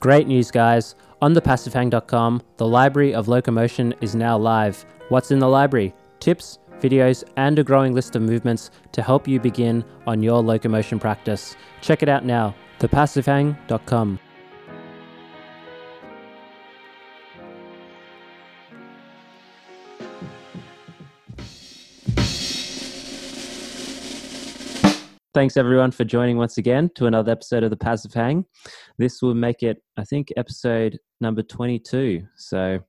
Great news, guys. On thepassivehang.com, the library of locomotion is now live. What's in the library? Tips, videos, and a growing list of movements to help you begin on your locomotion practice. Check it out now, thepassivehang.com. Thanks everyone for joining once again to another episode of the Passive Hang. This will make it, I think, episode number 22. So,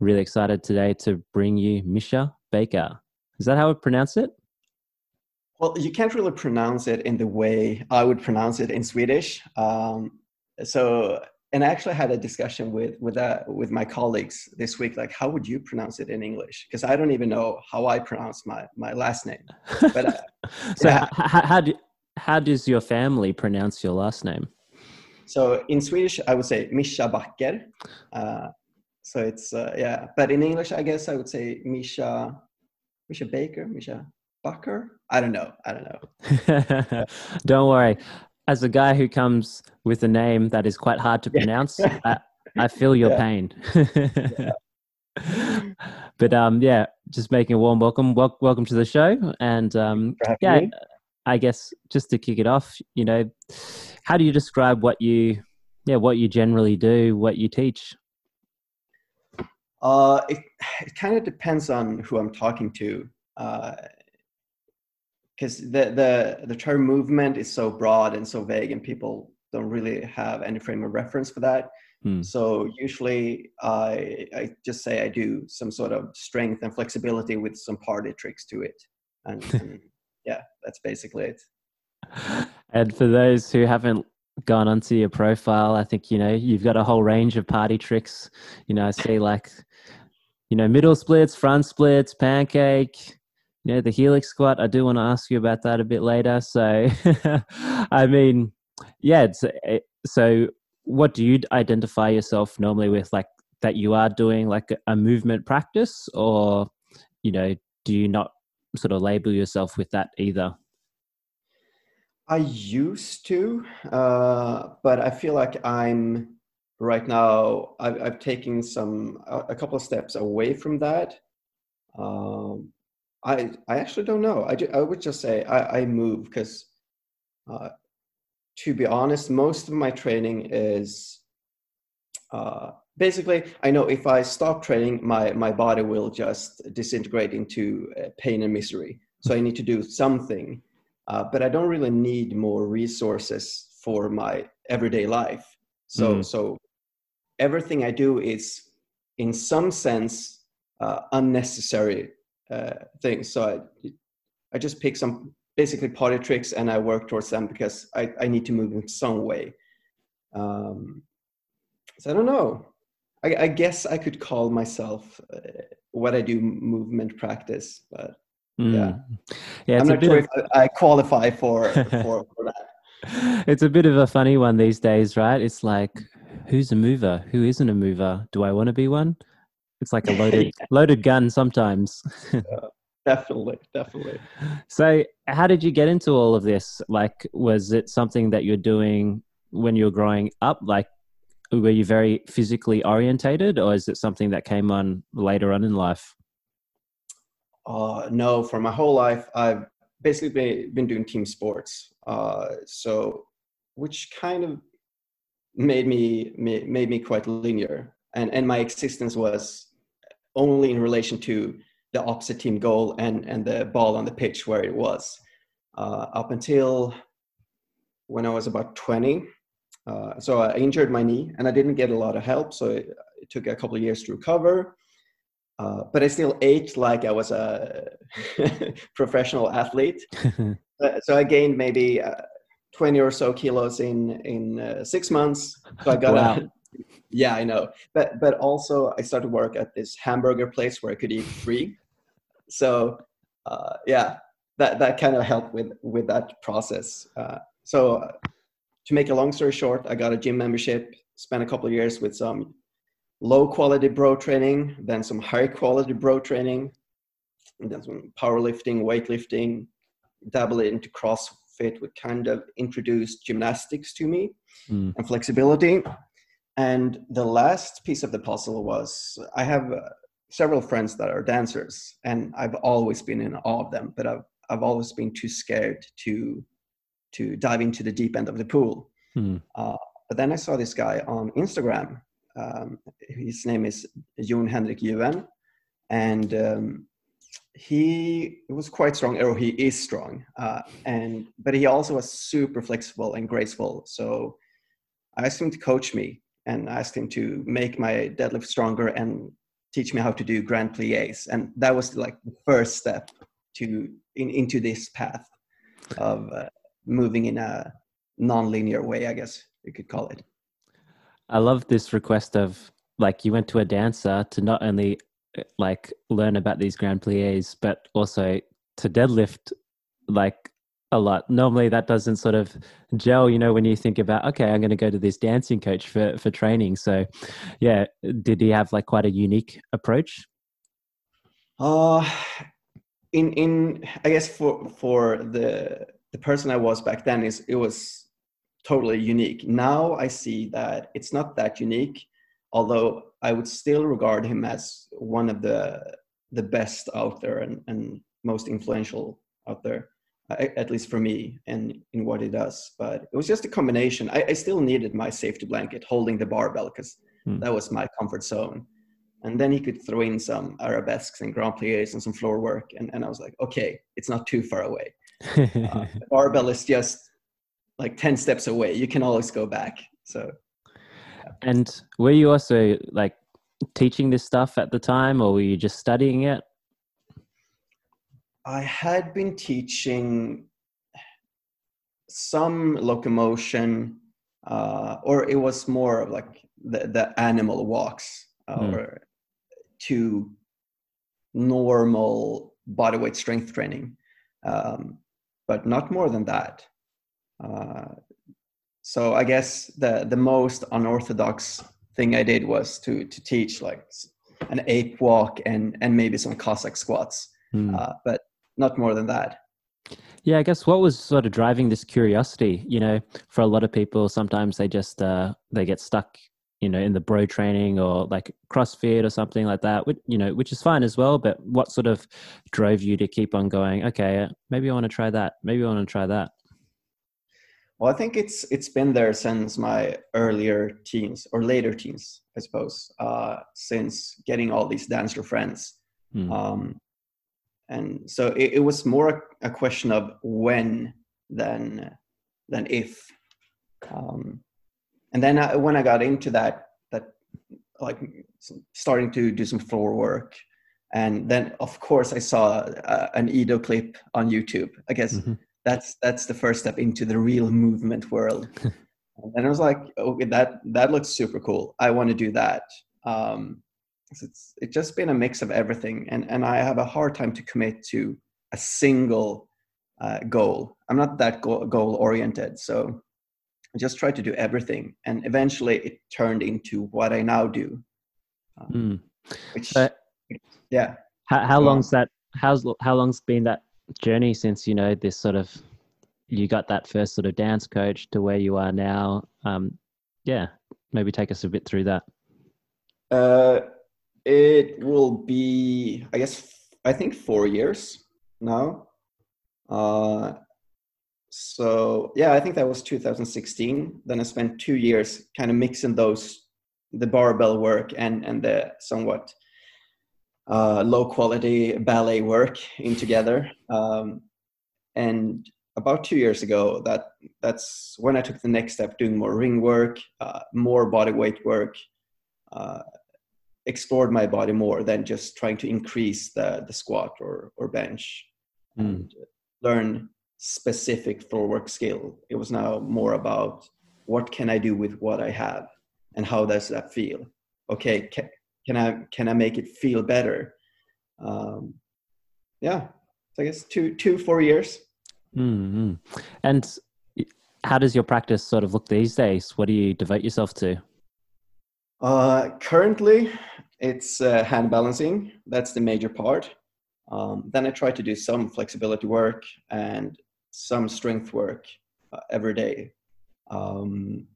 really excited today to bring you Micha Bakker. Is that how I pronounce it? Well, you can't really pronounce it in the way I would pronounce it in Swedish. Um, so, and I actually had a discussion with with uh, with my colleagues this week. Like, how would you pronounce it in English? Because I don't even know how I pronounce my my last name. But uh, so, yeah. how, how do how does your family pronounce your last name? So in Swedish, I would say Micha Backer. Uh, so it's uh, yeah, but in English, I guess I would say Micha Micha Baker, Micha Backer. I don't know. I don't know. don't worry as a guy who comes with a name that is quite hard to pronounce, I, I, feel your yeah. pain. yeah. But um, yeah, just making a warm welcome. Wel- welcome to the show, and um, yeah, me. I guess just to kick it off, you know, how do you describe what you, yeah, what you generally do, what you teach? Uh, it it kind of depends on who I'm talking to. Uh, because the, the the term movement is so broad and so vague and people don't really have any frame of reference for that. Hmm. so usually i i just say i do some sort of strength and flexibility with some party tricks to it. And, and yeah that's basically it. And for those who haven't gone onto your profile i think you know you've got a whole range of party tricks. You know i see like you know middle splits front splits pancake yeah, the helix squat. I do want to ask you about that a bit later. So, I mean, yeah. It, eh, so, what do you identify yourself normally with, like that you are doing like a movement practice, or you know, do you not sort of label yourself with that either? I used to, uh, but I feel like I'm right now. I've, I've taken some a, a couple of steps away from that. Um, I I actually don't know. I, I would just say I, I move because, uh, to be honest, most of my training is uh, basically I know if I stop training, my my body will just disintegrate into uh, pain and misery. So I need to do something, uh, but I don't really need more resources for my everyday life. So mm. so everything I do is in some sense uh, unnecessary uh, things. So I, I just pick some basically party tricks and I work towards them because I, I need to move in some way. Um, so I don't know. I, I guess I could call myself uh, what I do movement practice, but mm. yeah, yeah. I'm not sure of... if I, I qualify for, for, for that. It's a bit of a funny one these days, right? It's like, who's a mover? Who isn't a mover? Do I want to be one? It's like a loaded loaded gun sometimes. yeah, definitely, definitely. So, how did you get into all of this? Like, was it something that you're doing when you were growing up? Like, were you very physically orientated, or is it something that came on later on in life? Uh, no, for my whole life, I've basically been, been doing team sports. Uh, so, which kind of made me made me quite linear, and and my existence was only in relation to the opposite team goal and and the ball on the pitch where it was uh, up until when I was about 20. Uh, so I injured my knee and I didn't get a lot of help. So it, it took a couple of years to recover. Uh, but I still ate like I was a professional athlete. so I gained maybe uh, 20 or so kilos in in uh, six months. So I got wow. a yeah, I know. But but also I started work at this hamburger place where I could eat free. So uh, yeah, that that kind of helped with with that process. Uh, so uh, to make a long story short, I got a gym membership. Spent a couple of years with some low quality bro training, then some high quality bro training, and then some powerlifting, weightlifting, dabble into CrossFit, which kind of introduced gymnastics to me mm. and flexibility and the last piece of the puzzle was I have uh, several friends that are dancers, and I've always been in awe of them, but I've I've always been too scared to to dive into the deep end of the pool. Hmm. Uh, but then I saw this guy on Instagram. Um, his name is Jon Henrik Juven, and um, he was quite strong, or he is strong, uh, and but he also was super flexible and graceful. So I asked him to coach me, and asked him to make my deadlift stronger and teach me how to do grand plies, and that was like the first step to in, into this path of uh, moving in a non-linear way, I guess you could call it. I love this request of like you went to a dancer to not only like learn about these grand plies, but also to deadlift like a lot. Normally that doesn't sort of gel, you know, when you think about, okay, I'm going to go to this dancing coach for, for training. So yeah, did he have like quite a unique approach? Uh, in, in, I guess for, for the, the person I was back then is it was totally unique. Now I see that it's not that unique although I would still regard him as one of the the best out there and, and most influential out there, at least for me and in what he does. But it was just a combination. I, I still needed my safety blanket holding the barbell because hmm. that was my comfort zone. And then he could throw in some arabesques and grand pliés and some floor work. And, and I was like, okay, it's not too far away. uh, the barbell is just like 10 steps away. You can always go back. So and were you also like teaching this stuff at the time, or were you just studying it? I had been teaching some locomotion, uh, or it was more of like the, the animal walks, uh, mm. or to normal bodyweight strength training, um, but not more than that. Uh, so I guess the the most unorthodox thing I did was to to teach like an ape walk and and maybe some Cossack squats, mm. uh, but not more than that. Yeah, I guess what was sort of driving this curiosity, you know, for a lot of people, sometimes they just uh, they get stuck, you know, in the bro training or like CrossFit or something like that, which, you know, which is fine as well. But what sort of drove you to keep on going? Okay, maybe I want to try that. Maybe I want to try that. Well, I think it's it's been there since my earlier teens or later teens, I suppose. Uh, since getting all these dancer friends, mm. um, and so it, it, was more a question of when than than if. Um, and then I, when I got into that, that like starting to do some floor work, and then of course I saw uh, an Ido clip on YouTube. I guess. Mm-hmm that's that's the first step into the real movement world and i was like okay that that looks super cool i want to do that um, it's it's just been a mix of everything and and i have a hard time to commit to a single uh, goal. I'm not that goal, goal oriented so i just tried to do everything and eventually it turned into what i now do. Um, mm. which uh, yeah. how, how long's that how's how long's been that journey since you know this sort of you got that first sort of dance coach to where you are now? Um yeah maybe take us a bit through that. Uh it will be i guess i think four years now uh so yeah i think that was 2016 then i spent two years kind of mixing those the barbell work and and the somewhat uh, low quality ballet work in together. Um, and about two years ago, that that's when I took the next step, doing more ring work, uh, more body weight work, uh, explored my body more than just trying to increase the the squat or or bench, mm. and learn specific floor work skill. It was now more about what can I do with what I have, and how does that feel? Okay, can I can I make it feel better? Um, yeah, so I guess two two four years. Mm-hmm. And how does your practice sort of look these days? What do you devote yourself to? Uh, currently, it's uh, hand balancing. That's the major part. Um, then I try to do some flexibility work and some strength work uh, every day. Um,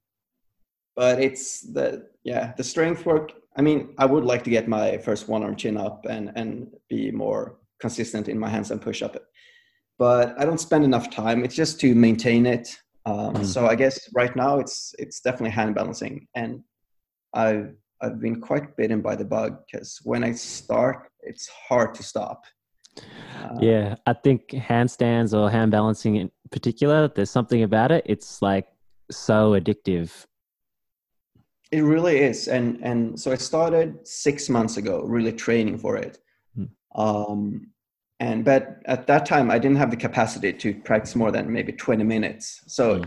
but it's the yeah the strength work. I mean, I would like to get my first one arm chin up and and be more consistent in my hands and push up, but I don't spend enough time. It's just to maintain it. Um, mm. So I guess right now it's it's definitely hand balancing, and I've I've been quite bitten by the bug because when I start, it's hard to stop. Uh, yeah, I think handstands or hand balancing in particular, there's something about it. It's like so addictive. It really is, and and so I started six months ago, really training for it. Hmm. Um, and but at that time, I didn't have the capacity to practice more than maybe 20 minutes. So. Hmm.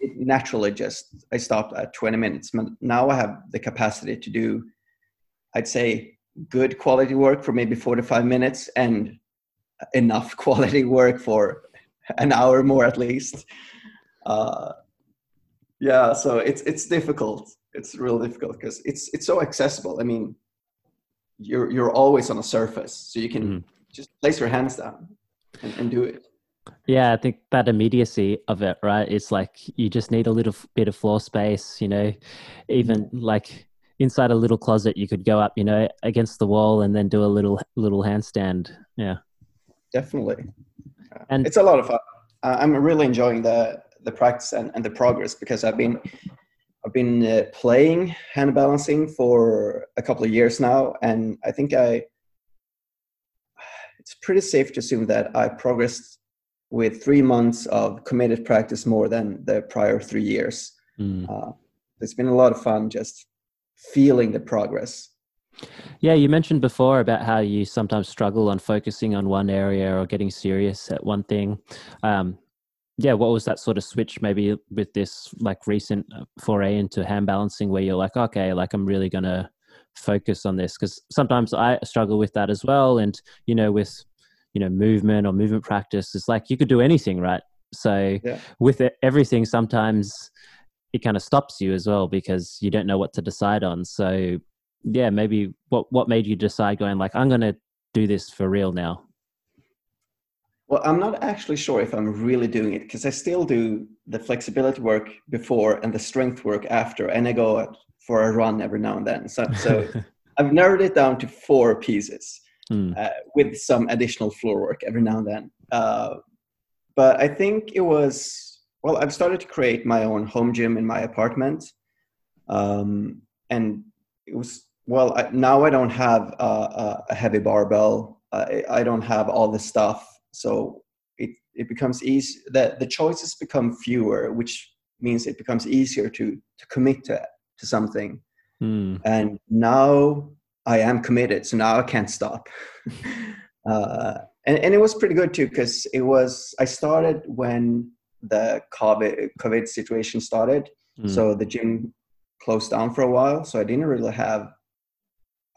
It naturally just I stopped at 20 minutes. Now I have the capacity to do, I'd say, good quality work for maybe 45 minutes and enough quality work for an hour more at least. Uh, yeah, so it's it's difficult. It's real difficult because it's it's so accessible. I mean, you're you're always on a surface, so you can mm. just place your hands down and, and do it. Yeah, I think that immediacy of it, right? It's like you just need a little bit of floor space, you know, even mm-hmm. like inside a little closet, you could go up, you know, against the wall and then do a little little handstand. Yeah definitely. And it's a lot of fun. Uh, I'm really enjoying the the practice and, and the progress because I've been I've been uh, playing hand balancing for a couple of years now, and I think I it's pretty safe to assume that I progressed with three months of committed practice more than the prior three years. Mm. Uh, it's been a lot of fun just feeling the progress yeah, you mentioned before about how you sometimes struggle on focusing on one area or getting serious at one thing. Um, yeah, what was that sort of switch maybe with this like recent uh, foray into hand balancing where you're like, okay, like I'm really going to focus on this? Because sometimes I struggle with that as well. And, you know, with, you know, movement or movement practice, it's like you could do anything, right? So yeah. with it, everything, sometimes it kind of stops you as well because you don't know what to decide on. So yeah, maybe what what made you decide going like I'm going to do this for real now? Well, I'm not actually sure if I'm really doing it because I still do the flexibility work before and the strength work after, and I go for a run every now and then. So, so I've narrowed it down to four pieces hmm. uh, with some additional floor work every now and then. Uh, but I think it was well, I've started to create my own home gym in my apartment, um, and it was well I, now i don't have a, a heavy barbell I, I, don't have all the stuff so it, it becomes easy that the choices become fewer which means it becomes easier to to commit to, to something mm. and now i am committed so now i can't stop uh, and, and it was pretty good too because it was i started when the covid covid situation started mm. so the gym closed down for a while so i didn't really have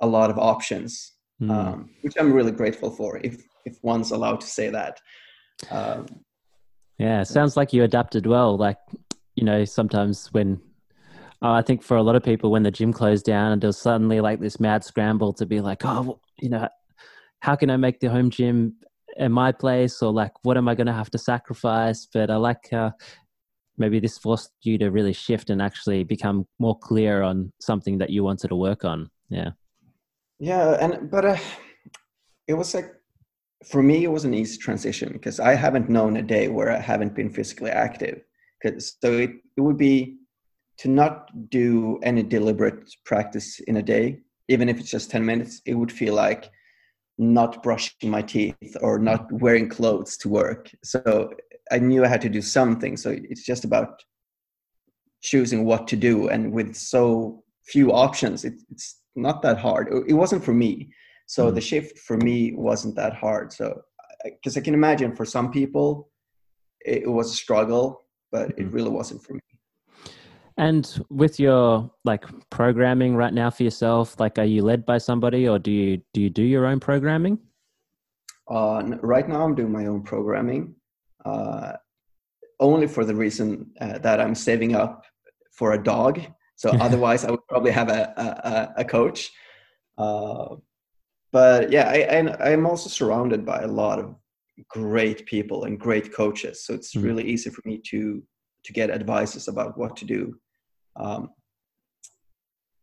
a lot of options, mm. um, which I'm really grateful for. If if one's allowed to say that. Um, yeah, sounds like you adapted well. Like you know, sometimes when I think for a lot of people, when the gym closed down and there's suddenly like this mad scramble to be like, oh, you know, how can I make the home gym in my place, or like, what am I going to have to sacrifice? But I like maybe this forced you to really shift and actually become more clear on something that you wanted to work on. Yeah yeah and but uh, it was like for me it was an easy transition because i haven't known a day where i haven't been physically active because so it, it would be to not do any deliberate practice in a day even if it's just 10 minutes it would feel like not brushing my teeth or not wearing clothes to work so i knew i had to do something so it's just about choosing what to do and with so few options it, it's not that hard. It wasn't for me. So mm. the shift for me wasn't that hard. So because I can imagine for some people it, was a struggle, but mm. it mm-hmm. really wasn't for me. And with your like programming right now for yourself, like are you led by somebody or do you do you do your own programming? Uh, right now, I'm doing my own programming, uh, only for the reason uh, that I'm saving up for a dog so otherwise, I would probably have a a, a coach. Uh, but yeah, I, I I'm also surrounded by a lot of great people and great coaches. So it's mm-hmm. really easy for me to to get advices about what to do. Um,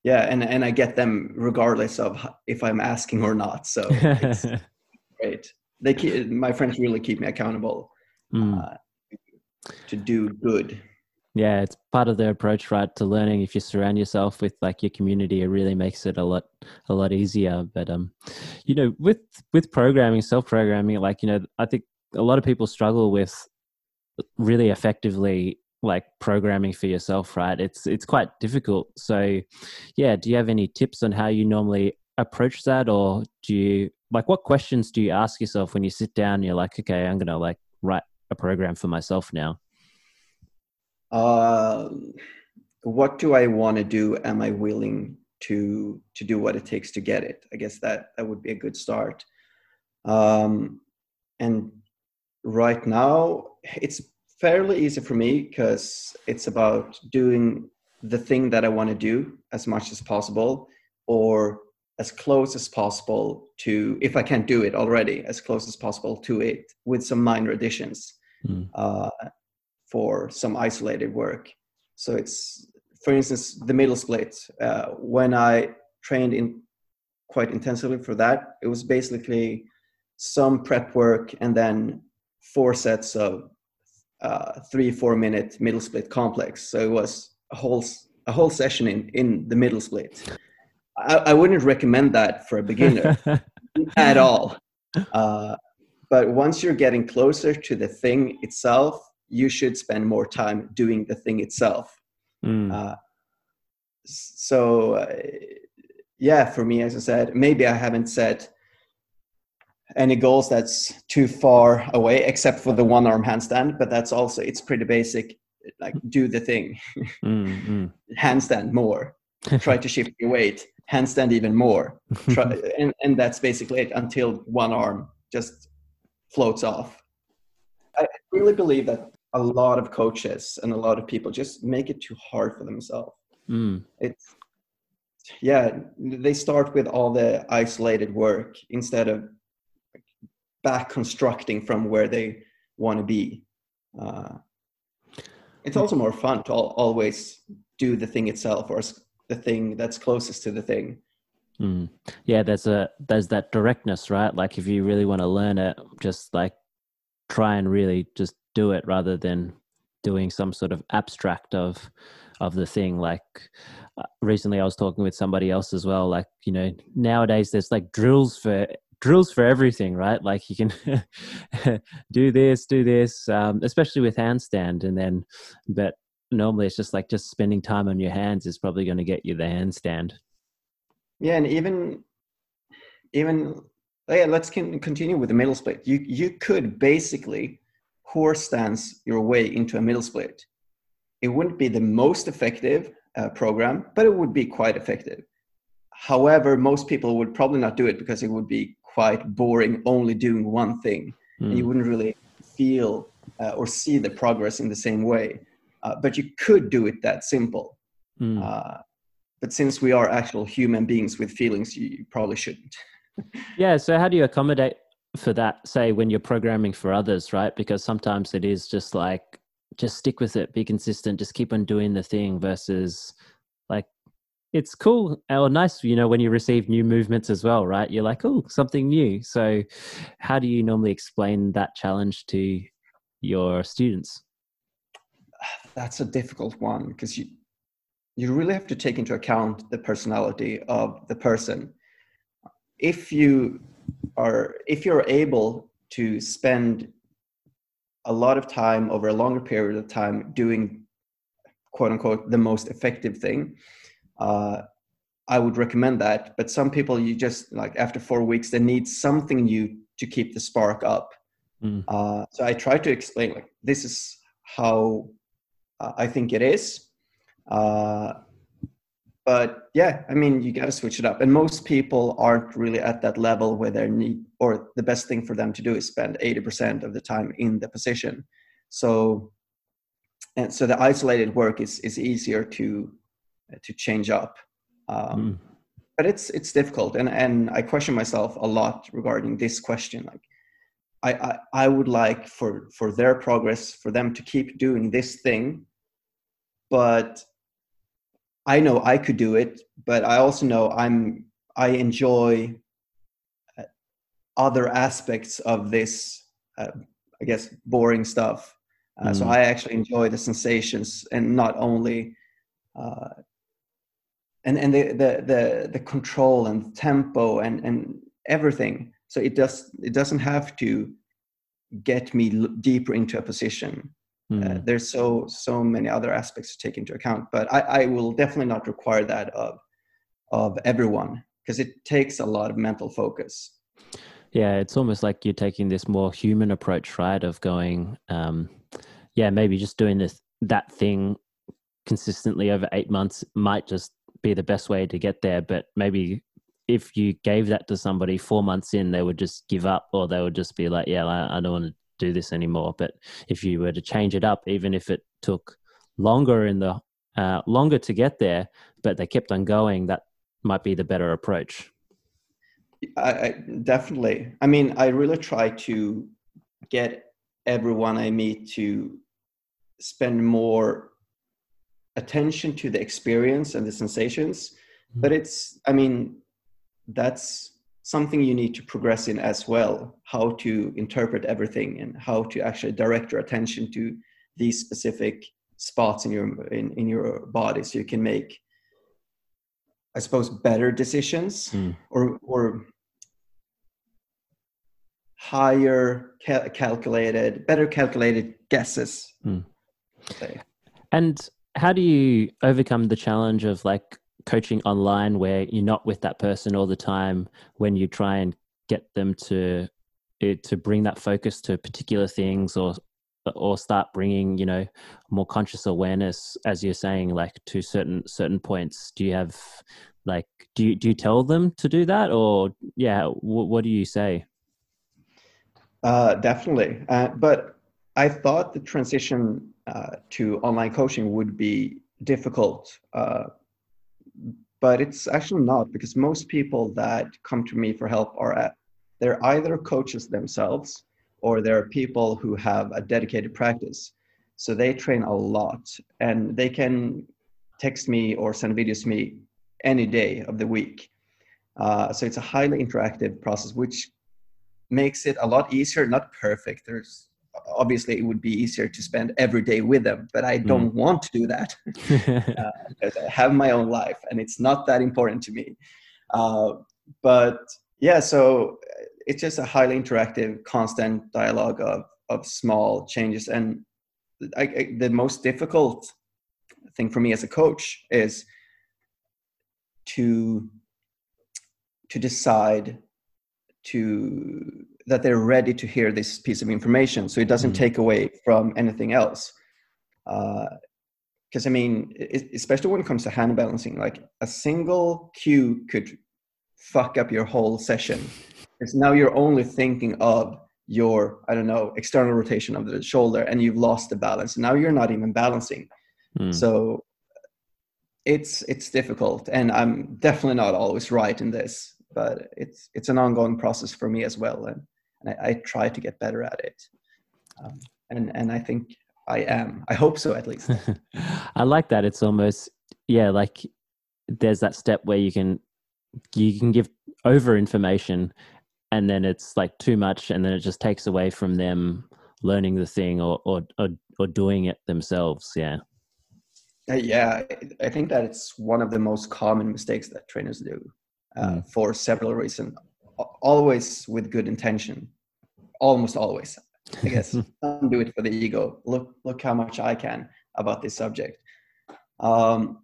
yeah and and i get them regardless of if i'm asking or not so it's great they keep, my friends really keep me accountable mm. uh, to do good yeah it's part of the approach right to learning if you surround yourself with like your community it really makes it a lot a lot easier but um you know with with programming self programming like you know i think a lot of people struggle with really effectively like programming for yourself right? It's it's quite difficult. So yeah do you have any tips on how you normally approach that? Or do you like what questions do you ask yourself when you sit down you're like okay i'm gonna like write a program for myself now uh, what do i want to do? Am i willing to to do what it takes to get it? I guess that that would be a good start. Um and right now it's fairly easy for me because it's about doing the thing that I want to do as much as possible or as close as possible to, if I can't do it already, as close as possible to it with some minor additions mm. uh, for some isolated work. So it's, for instance, the middle split. Uh, when I trained in quite intensively for that, it was basically some prep work and then four sets of uh, three four minute middle split complex. So it was a whole a whole session in in the middle split. I, I wouldn't recommend that for a beginner at all. Uh, but once you're getting closer to the thing itself, you should spend more time doing the thing itself. Mm. Uh, so, uh, yeah, for me, as I said, maybe I haven't set any goals that's too far away except for the one arm handstand but that's also it's pretty basic like do the thing. Mm-hmm. handstand more. Try to shift your weight. Handstand even more. Try, and, and that's basically it until one arm just floats off. I really believe that a lot of coaches and a lot of people just make it too hard for themselves. Mm. it's yeah they start with all the isolated work instead of back constructing from where they want to be. Uh, it's also more fun to al- always do the thing itself or the thing that's closest to the thing. Mm. Yeah, there's a there's that directness, right? Like if you really want to learn it, just like try and really just do it rather than doing some sort of abstract of of the thing like uh, recently i was talking with somebody else as well like you know nowadays there's like drills for drills for everything, right? Like you can do this, do this, um, especially with handstand, and then, but normally it's just like just spending time on your hands is probably going to get you the handstand. Yeah, and even, even oh yeah, let's continue with the middle split. You you could basically horse stance your way into a middle split. It wouldn't be the most effective uh, program, but it would be quite effective. However, most people would probably not do it because it would be quite boring only doing one thing mm. and you hmm. wouldn't really feel uh, or see the progress in the same way uh, but you could do it that simple mm. uh, but since we are actual human beings with feelings you, you probably shouldn't yeah so how do you accommodate for that say when you're programming for others right because sometimes it is just like just stick with it be consistent just keep on doing the thing versus it's cool or nice, you know, when you receive new movements as well, right? You're like, oh, something new. So, how do you normally explain that challenge to your students? That's a difficult one because you you really have to take into account the personality of the person. If you are if you're able to spend a lot of time over a longer period of time doing quote unquote the most effective thing uh, I would recommend that. But some people, you just like after four weeks, they need something new to keep the spark up. Mm. Uh, so I try to explain like this is how uh, I think it is. Uh, but yeah, I mean, you got to switch it up. And most people aren't really at that level where they need, or the best thing for them to do is spend 80% of the time in the position. So, and so the isolated work is, is easier to to change up. Um, mm. But it's it's difficult, and and I question myself a lot regarding this question. Like, I, I I would like for for their progress for them to keep doing this thing, but I know I could do it but I also know I'm I enjoy uh, other aspects of this, uh, I guess, boring stuff. Uh, mm. So I actually enjoy the sensations and not only, uh, and and the, the the the control and tempo and and everything. So it does it doesn't have to get me deeper into a position. Mm. Uh, hmm. there's so so many other aspects to take into account, but I, I will definitely not require that of of everyone because it takes a lot of mental focus. Yeah, it's almost like you're taking this more human approach, right? Of going, um, yeah, maybe just doing this that thing consistently over eight months might just be the best way to get there. But maybe if you gave that to somebody four months in, they would just give up, or they would just be like, "Yeah, I, I don't want to do this anymore." But if you were to change it up, even if it took longer in the uh, longer to get there, but they kept on going, that might be the better approach. I, I definitely. I mean, I really try to get everyone I meet to spend more attention to the experience and the sensations. Mm-hmm. But it's, I mean, that's something you need to progress in as well how to interpret everything and how to actually direct your attention to these specific spots in your in, in your body so you can make i suppose better decisions mm. or or higher cal- calculated better calculated guesses mm. and how do you overcome the challenge of like coaching online where you're not with that person all the time when you try and get them to eh, to bring that focus to particular things or or start bringing you know more conscious awareness as you're saying like to certain certain points? Do you have like do you do you tell them to do that? Or yeah w- what do you say? Uh, definitely. Uh, but i thought the transition uh, to online coaching would be difficult uh, but it's actually not because most people that come to me for help are at, they're either coaches themselves or they're people who have a dedicated practice. So they train a lot and they can text me or send videos to me any day of the week. Uh, so it's a highly interactive process which makes it a lot easier not perfect. There's obviously it would be easier to spend every day with them but i don't mm. want to do that uh, i have my own life and it's not that important to me uh, but yeah so it's just a highly interactive constant dialogue of, of small changes and I, I, the most difficult thing for me as a coach is to to decide to that they're ready to hear this piece of information so it doesn't mm-hmm. take away from anything else because uh, i mean it, especially when it comes to hand balancing like a single cue could fuck up your whole session because now you're only thinking of your i don't know external rotation of the shoulder and you've lost the balance now you're not even balancing mm. so it's it's difficult and i'm definitely not always right in this but it's it's an ongoing process for me as well and and I, I try to get better at it. Um, and and I think I am. I hope so, at least. I like that. It's almost yeah, like there's that step where you can you can give over information, and then it's like too much, and then it just takes away from them learning the thing or or or, or doing it themselves. Yeah. Uh, yeah, I think that it's one of the most common mistakes that trainers do uh, mm. for several reasons always with good intention. Almost always i guess. Don't do it for the ego. Look look how much i can about this subject. Um,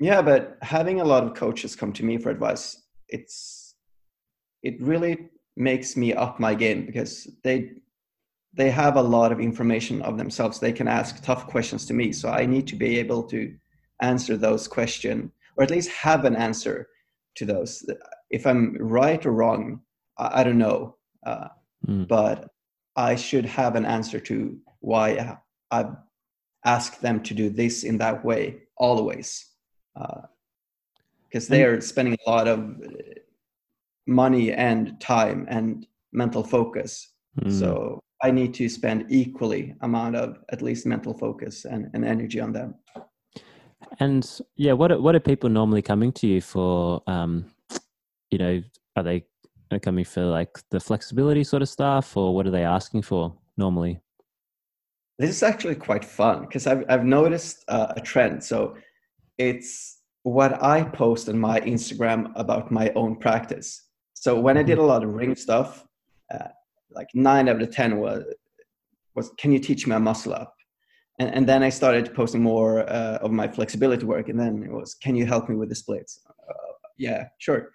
yeah but having a lot of coaches come to me for advice it's it really makes me up my game because they they have a lot of information of themselves. They can ask tough questions to me. So i need to be able to answer those questions or at least have an answer to those if I'm right or wrong, I, I don't know. Uh, mm. But I should have an answer to why I've asked them to do this in that way always. Because uh, they are spending a lot of money and time and mental focus. Mm. So I need to spend equally amount of at least mental focus and, and energy on them. And yeah, what are, what are people normally coming to you for? Um, you know, are they coming for like the flexibility sort of stuff, or what are they asking for normally? This is actually quite fun because I've I've noticed uh, a trend. So it's what I post on my Instagram about my own practice. So when I did Mm-hmm. a lot of ring stuff, uh, like nine out of ten was was can you teach me a muscle up? And, and then I started posting more uh, of my flexibility work, and then it was can you help me with the splits? Uh, yeah, sure.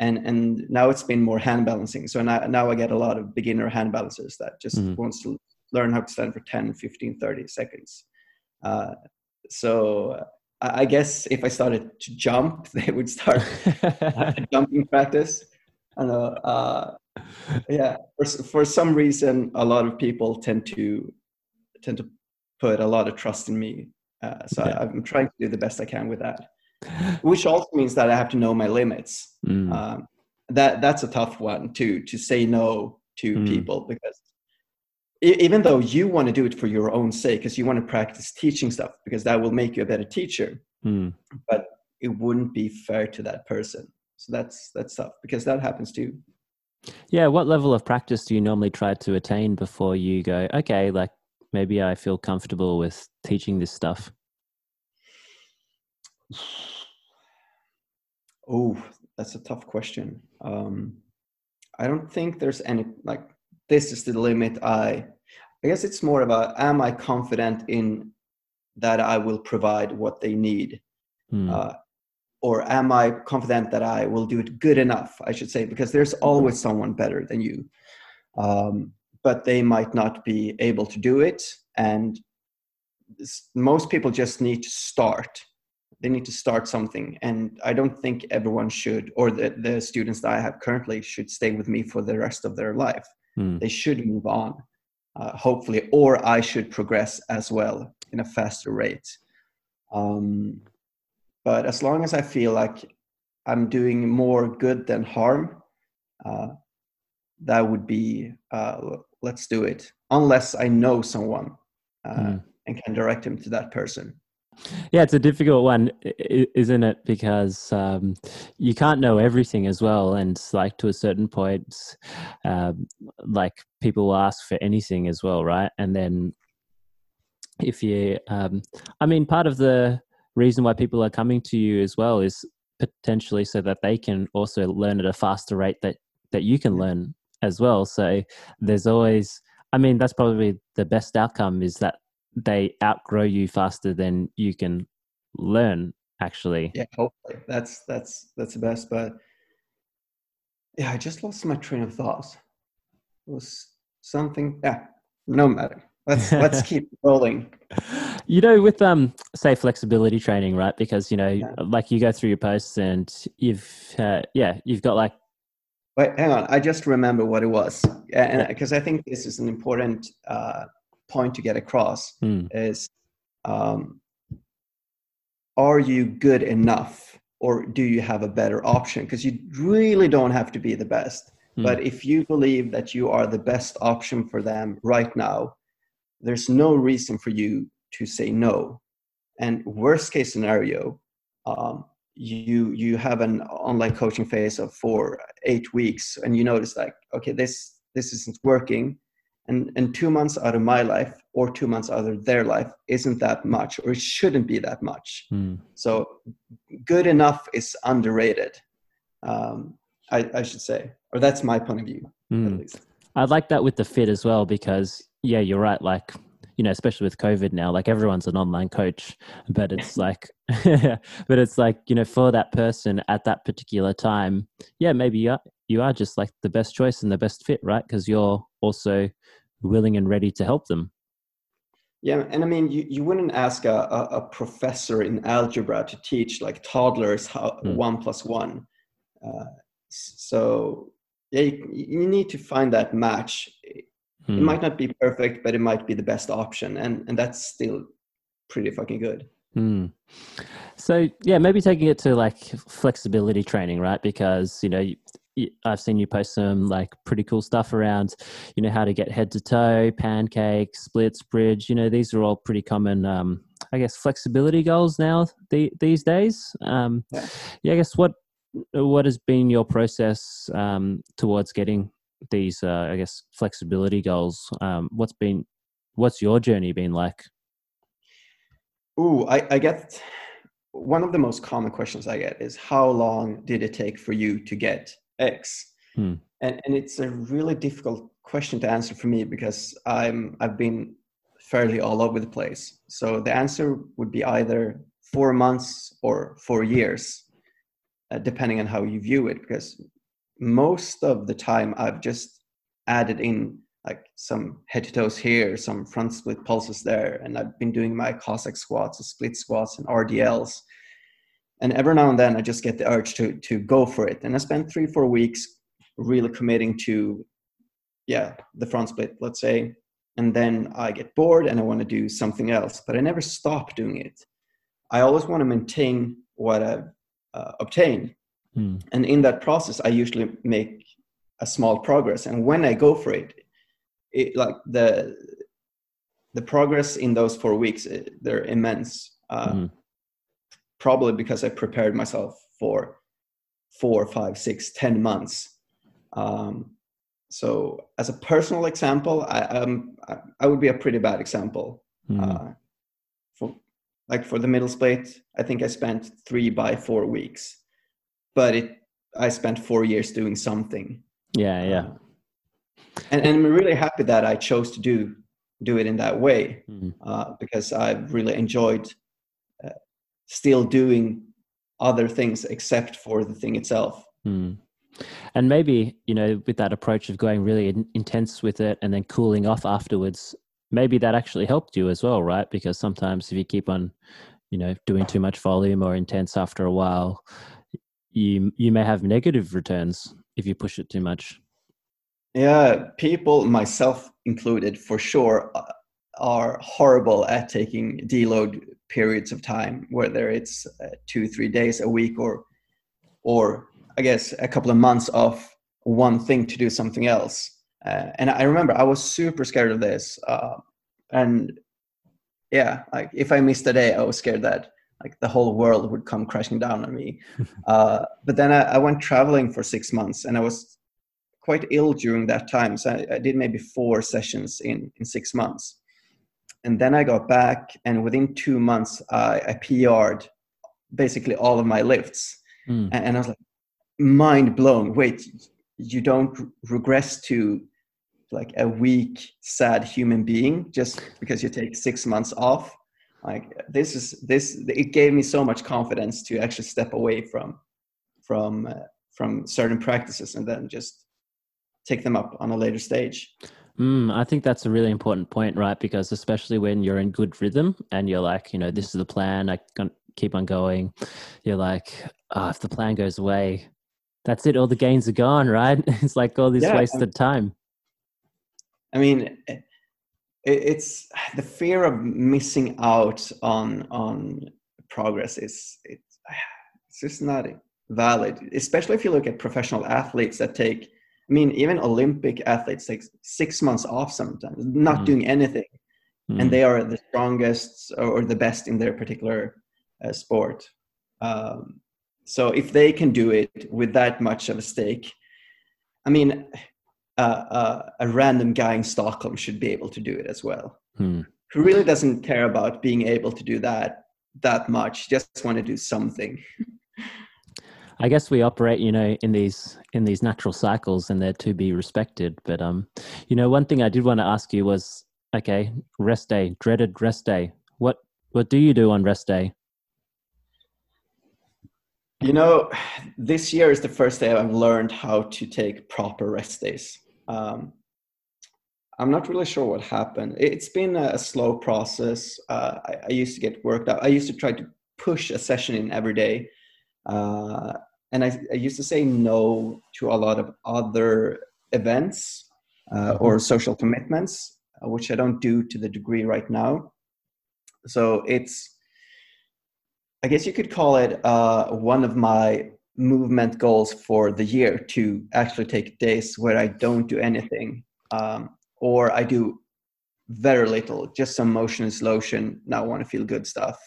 And and now it's been more hand balancing. So now now I get a lot of beginner hand balancers that just Mhm. wants to learn how to stand for 10, 15, 30 seconds. Uh, so I I guess if I started to jump, they would start jumping practice. I know. Uh, yeah, for for some reason, a lot of people tend to tend to put a lot of trust in me. Uh, so Yeah. I, I'm trying to do the best I can with that, which also means that I have to know my limits. Mm, Um, that that's a tough one to to say no to Mm. people because even though you want to do it for your own sake, because you want to practice teaching stuff, because that will make you a better teacher mm. but it wouldn't be fair to that person. So that's that's tough because that happens too. Yeah, what level of practice do you normally try to attain before you go, okay, like maybe I feel comfortable with teaching this stuff? Oh, that's a tough question. Um, I don't think there's any like this is the limit. I I guess it's more about am I confident in that I will provide what they need, Mm, uh, or am I confident that I will do it good enough? I should say because there's always someone better than you, um, but they might not be able to do it, and most people just need to start they need to start something. And i don't think everyone should or the, the students that i have currently should stay with me for the rest of their life. Mm. they should move on uh, hopefully or i should progress as well in a faster rate. Um, but as long as i feel like i'm doing more good than harm uh, that would be uh, let's do it. Unless i know someone uh, Mm. and can direct him to that person Yeah, it's a difficult one, isn't it? Because um, you can't know everything as well, and like to a certain point, um, like people will ask for anything as well, right? And then if you, um, I mean, part of the reason why people are coming to you as well is potentially so that they can also learn at a faster rate that that you can learn as well. So there's always, I mean, that's probably the best outcome is that they outgrow you faster than you can learn actually. Yeah hopefully. That's that's that's the best but yeah i just lost my train of thought. It was something yeah no matter. Let's let's keep rolling. You know with um say flexibility training right? Because you know Yeah. like you go through your posts and you've uh, yeah you've got like wait hang on. I just remember what it was. And Yeah. because i think this is an important uh, point to get across hmm, is um, are you good enough or do you have a better option? Because you really don't have to be the best hmm, But if you believe that you are the best option for them right now, there's no reason for you to say no. And worst case scenario, um, you you have an online coaching phase of four eight weeks, and you notice like, okay, this this isn't working, and and two months out of my life or two months out of their life isn't that much, or it shouldn't be that much. hmm. So good enough is underrated. Um, I, I should say, or that's my point of view, Hmm. at least. I like that with the fit as well because yeah, you're right. Like you know, especially with COVID now, like everyone's an online coach, but it's like, but it's like you know, for that person at that particular time, yeah, maybe you are, you are just like the best choice and the best fit, right? Because you're also willing and ready to help them. Yeah, and I mean, you, you wouldn't ask a, a, professor in algebra to teach like toddlers how Mm. one plus one. Uh, so yeah, you, you need to find that match. It Hmm. might not be perfect, but it might be the best option, and and that's still pretty fucking good. Hmm. So yeah, maybe taking it to like flexibility training, right? Because you know, I've seen you post some like pretty cool stuff around, you know, how to get head to toe, pancake, splits, bridge. You know, these are all pretty common um, I guess flexibility goals now the, these days. Um, yeah. yeah. I guess what what has been your process um, towards getting these? Uh, I guess flexibility goals. Um, what's been what's your journey been like? Ooh, I, I get one of the most common questions I get is how long did it take for you to get X? Hmm. And and it's a really difficult question to answer for me because I'm I've been fairly all over the place. So the answer would be either four months or four years, uh, depending on how you view it. Because most of the time I've just added in like some head to toes here, some front split pulses there, and I've been doing my Cossack squats, split squats, and RDLs. And every now and then I just get the urge to to go for it. And I spent three, four weeks really committing to yeah, the front split, let's say, and then I get bored and I want to do something else, but I never stop doing it. I always want to maintain what I've uh, obtained. Hmm. And in that process, I usually make a small progress. And when I go for it, it like the the progress in those four weeks, it, eh, they're immense. Uh, hmm. Probably because I prepared myself for four, five, six, ten months. Um, so as a personal example i um i would be a pretty bad example mm. uh, for like for the middle split i think i spent three by four weeks but it i spent four years doing something yeah yeah uh, and, and i'm really happy that i chose to do do it in that way mm. uh, because i've really enjoyed still doing other things except for the thing itself mm. And maybe, you know, with that approach of going really in- intense with it and then cooling off afterwards, maybe that actually helped you as well, right? Because sometimes if you keep on, you know, doing too much volume or intense after a while, you you may have negative returns if you push it too much. Yeah, people, myself included, for sure, uh, are horrible at taking deload periods of time, whether it's uh, two, three days a week or or I guess, a couple of months of one thing to do something else. Uh, and I remember I was super scared of this. Uh, and yeah, like if I missed a day, I was scared that like the whole world would come crashing down on me. uh, but then I, I, went traveling for six months and I was quite ill during that time. So I, I did maybe four sessions in, in six months. And then I got back and within two months, I, I PR'd basically all of my lifts. Mm. And, and I was like, mind blown. Wait, you don't regress to like a weak, sad human being just because you take six months off. Like this is this. It gave me so much confidence to actually step away from from uh, from certain practices and then just take them up on a later stage. Mm, I think that's a really important point, right? Because especially when you're in good rhythm and you're like, you know, this is the plan, I can keep on going. You're like, oh, if the plan goes away, that's it. All the gains are gone, right? It's like all this yeah, wasted time. I mean, it's the fear of missing out on on progress is it's, it's just not valid. Especially if you look at professional athletes that take. I mean, even Olympic athletes take six months off sometimes, not mm. doing anything, mm. and they are the strongest or the best in their particular uh, sport. Um, so if they can do it with that much of a stake, I mean, uh, uh, a random guy in Stockholm should be able to do it as well. Hmm. Who really doesn't care about being able to do that that much? Just want to do something. I guess we operate, you know, in these in these natural cycles, and they're to be respected. But um, you know, one thing I did want to ask you was, okay, rest day, dreaded rest day. What what do you do on rest day? You know, this year is the first day I've learned how to take proper rest days. Um, I'm not really sure what happened. It's been a slow process. Uh, I, I, used to get worked out. I used to try to push a session in every day. Uh, and I, I, used to say no to a lot of other events uh, or mm-hmm. social commitments, uh, which I don't do to the degree right now. So it's I guess you could call it uh, one of my movement goals for the year to actually take days where I don't do anything, um, or I do very little, just some motion and slotion. Now want to feel good stuff.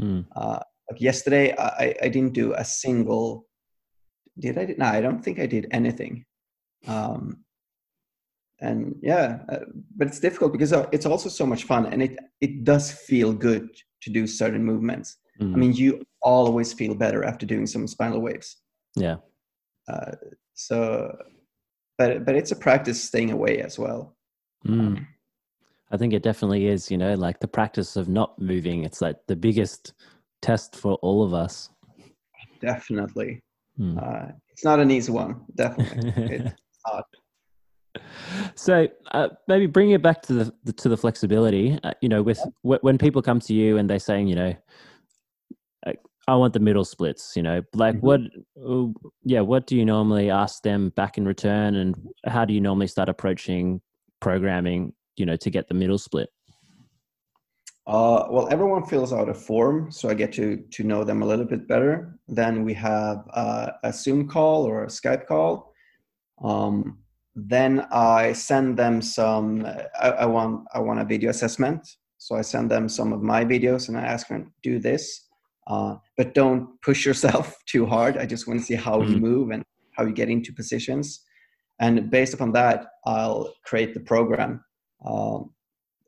Mm. Uh, like yesterday, I, I didn't do a single. Did I? No, I don't think I did anything. Um, and yeah, uh, but it's difficult because uh, it's also so much fun, and it it does feel good to do certain movements. Mm. I mean, you always feel better after doing some spinal waves. yeah. Uh, so, but but it's a practice staying away as well. Mm. I think it definitely is, you know, like the practice of not moving. It's like the biggest test for all of us. Definitely, Mm. uh, it's not an easy one. Definitely, it's not. so uh, maybe bring it back to the, the to the flexibility. Uh, you know, with wh- when people come to you and they're saying, you know, like, I want the middle splits. You know, like Mhm. what? Yeah, what do you normally ask them back in return, and how do you normally start approaching programming? You know, to get the middle split. Uh, well, everyone fills out a form, so I get to to know them a little bit better. Then we have uh, a Zoom call or a Skype call. Um, then I send them some. I, I want I want a video assessment, so I send them some of my videos, and I ask them do this, uh, but don't push yourself too hard. I just want to see how you Mhm. move and how you get into positions, and based upon that, I'll create the program. Um,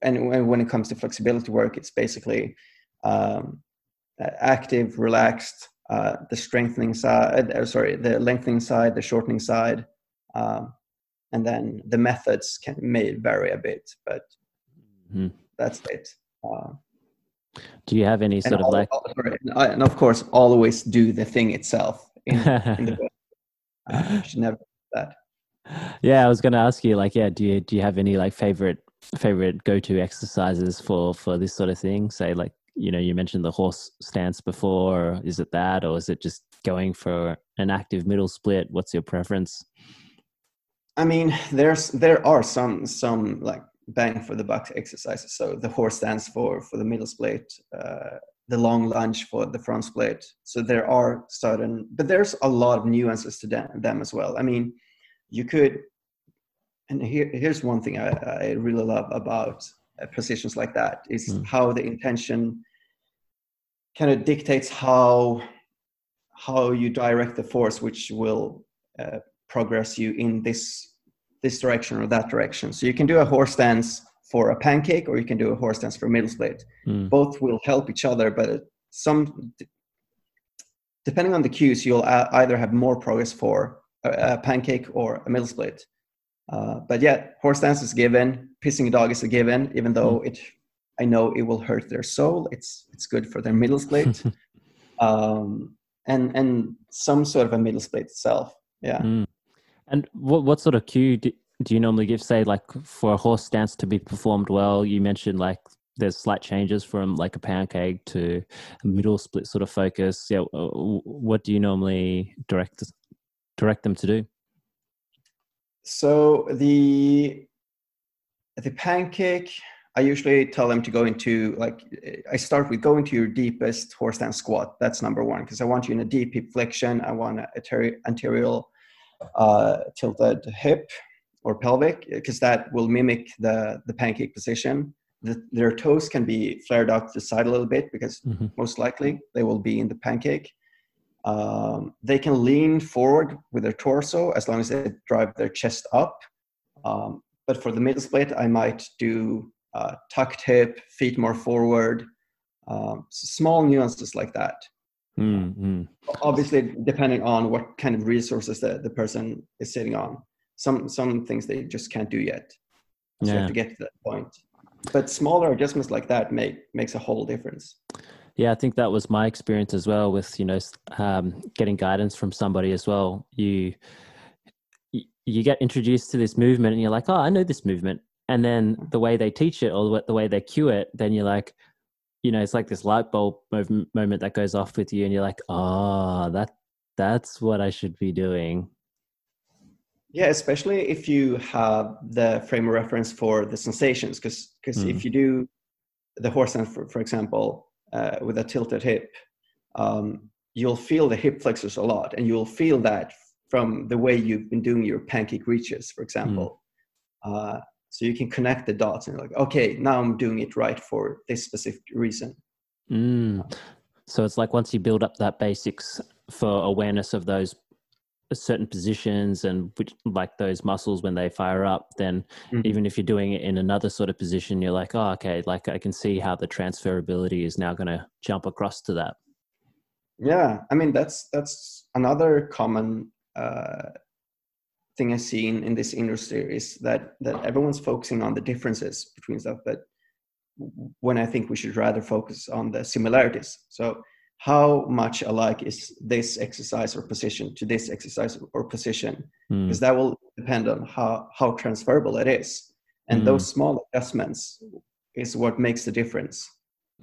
and when, it comes to flexibility work, it's basically um, active, relaxed, uh, the strengthening side, uh, sorry, the lengthening side, the shortening side, um, and then the methods can may vary a bit, but Mhm. that's it. Uh, Do you have any sort of like? and of course, always do the thing itself in, in the book. Uh, should never do that. yeah, I was going to ask you, like, yeah, do you do you have any like favorite favorite go to exercises for for this sort of thing? Say, like, you know, you mentioned the horse stance before. Is it that, or is it just going for an active middle split? What's your preference? I mean, there's there are some some like bang for the buck exercises. So the horse stance for for the middle split, uh, the long lunge for the front split. So there are certain, but there's a lot of nuances to them, them as well. I mean, you could, and here here's one thing I, I really love about uh, positions like that is Mm. how the intention kind of dictates how how you direct the force, which will uh, progress you in this this direction or that direction. So you can do a horse stance for a pancake, or you can do a horse stance for a middle split. Mm. Both will help each other, but some depending on the cues, you'll either have more progress for a, a pancake or a middle split. Uh, but yeah, horse stance is given. Pissing a dog is a given, even though it, I know it will hurt their soul. It's it's good for their middle split, um, and and some sort of a middle split itself. Yeah. Mm. And what what sort of cue do, do you normally give? Say, like for a horse stance to be performed well, you mentioned like there's slight changes from like a pancake to a middle split sort of focus. Yeah, what do you normally direct direct them to do? So the the pancake, I usually tell them to go into like I start with going to your deepest horse stance squat. That's number one because I want you in a deep hip flexion. I want a anterior, anterior uh, tilted hip or pelvic because that will mimic the the pancake position. The, their toes can be flared out to the side a little bit because Mhm. most likely they will be in the pancake. Um, they can lean forward with their torso as long as they drive their chest up. Um, but for the middle split, I might do uh, tucked hip, feet more forward, um, small nuances like that. Mm, mm. Obviously, depending on what kind of resources the, the person is sitting on. Some some things they just can't do yet. So you have to get to that point. But smaller adjustments like that make makes a whole difference. Yeah, I think that was my experience as well with you know um, getting guidance from somebody as well. You you get introduced to this movement and you're like, oh, I know this movement, and then the way they teach it or the way- they cue it, then you're like, you know, it's like this light bulb moment that goes off with you, and you're like, oh, that that's what I should be doing. Yeah, especially if you have the frame of reference for the sensations, because because Mm. if you do the horse for, for example, uh, with a tilted hip, um, you'll feel the hip flexors a lot, and you'll feel that from the way you've been doing your pancake reaches, for example. Uh, so you can connect the dots and like okay now i'm doing it right for this specific reason mm. so it's like once you build up that basics for awareness of those certain positions and which, like those muscles when they fire up then mm-hmm. even if you're doing it in another sort of position you're like oh okay like i can see how the transferability is now going to jump across to that yeah i mean that's that's another common uh, thing i see in, in this industry is that that everyone's focusing on the differences between stuff but when i think we should rather focus on the similarities so how much alike is this exercise or position to this exercise or position mm. because that will depend on how how transferable it is and mm. those small adjustments is what makes the difference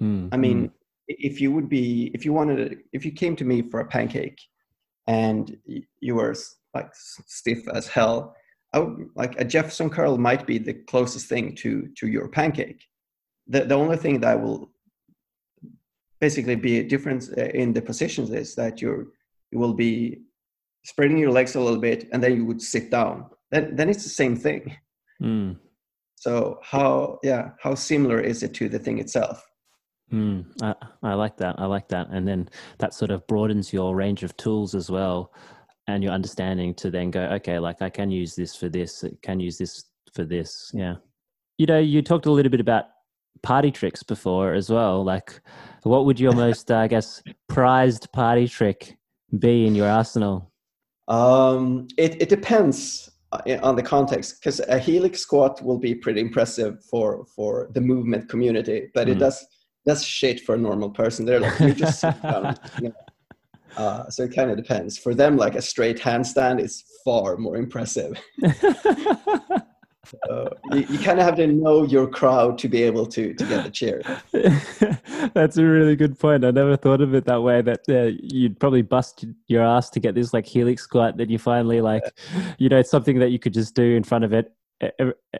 mm. i mean hmm. if you would be if you wanted if you came to me for a pancake and you were like stiff as hell I would, like a jefferson curl might be the closest thing to to your pancake the, the only thing that will basically be a difference uh, in the positions is that you're you will be spreading your legs a little bit and then you would sit down. Then then it's the same thing. Mm. so how yeah how similar is it to the thing itself? Mm, I, I like that. I like that. And then that sort of broadens your range of tools as well and your understanding to then go okay like i can use this for this. Can use this for this. Yeah. You know you talked a little bit about party tricks before as well. Like, what would your most, uh, I guess, prized party trick be in your arsenal? Um, it, it depends uh, on the context because a helix squat will be pretty impressive for for the movement community, but mm. it does that's shit for a normal person. They're like, you just sit down. You know? uh, so it kind of depends. For them, like a straight handstand is far more impressive. so you, you kind of have to know your crowd to be able to to get the cheer. That's a really good point. I never thought of it that way. That uh, you'd probably bust your ass to get this like helix squat that you finally like, you know, it's something that you could just do in front of it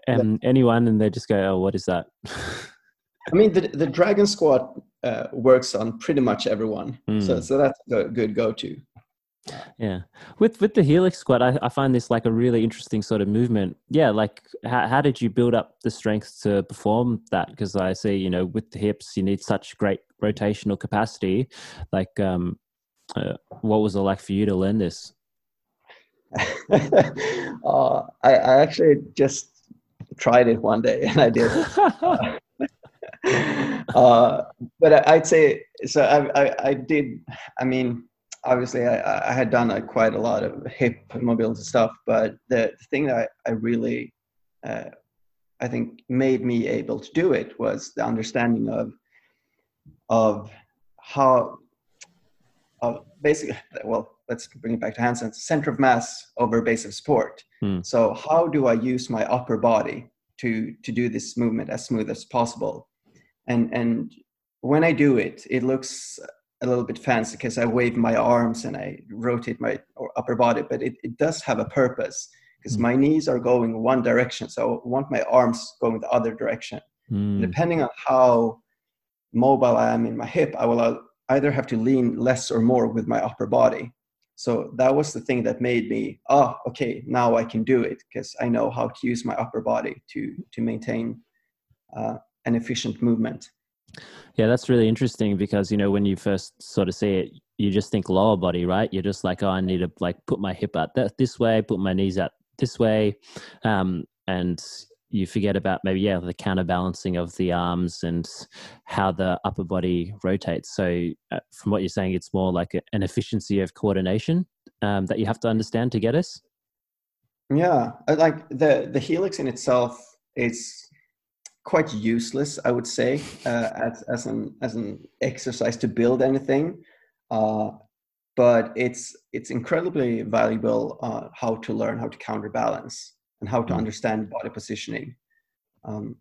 and yeah. anyone, and they just go, "Oh, what is that?" I mean, the the dragon squat uh, works on pretty much everyone, mm. so hmm. so that's a good go to. Yeah, with with the helix squat, I, I find this like a really interesting sort of movement. Yeah, like how how did you build up the strength to perform that? Because I see, you know, with the hips, you need such great rotational capacity. Like, um, uh, what was it like for you to learn this? uh, I, I actually just tried it one day and I did. uh, but I, would say so. I, I I did. I mean obviously I, I had done a, quite a lot of hip mobility stuff, but the, the thing that I, I really, uh, I think made me able to do it was the understanding of, of how, of basically, well, let's bring it back to handstands, center of mass over base of support. Hmm. So how do I use my upper body to, to do this movement as smooth as possible? And, and when I do it, it looks a little bit fancy because I wave my arms and I rotate my upper body, but it, it does have a purpose because mm. my knees are going one direction. So I want my arms going the other direction. Mm. Depending on how mobile I am in my hip, I will either have to lean less or more with my upper body. So that was the thing that made me, oh, okay, now I can do it because I know how to use my upper body to, to maintain uh, an efficient movement. Yeah, that's really interesting because you know when you first sort of see it, you just think lower body, right? You're just like, oh, I need to like put my hip out that this way, put my knees out this way, um, and you forget about maybe yeah the counterbalancing of the arms and how the upper body rotates. So uh, from what you're saying, it's more like a, an efficiency of coordination um, that you have to understand to get us. Yeah, like the the helix in itself is quite useless, I would say, uh, as, as, an, as an exercise to build anything. Uh, but it's, it's incredibly valuable uh, how to learn how to counterbalance and how to mm. understand body positioning. Um,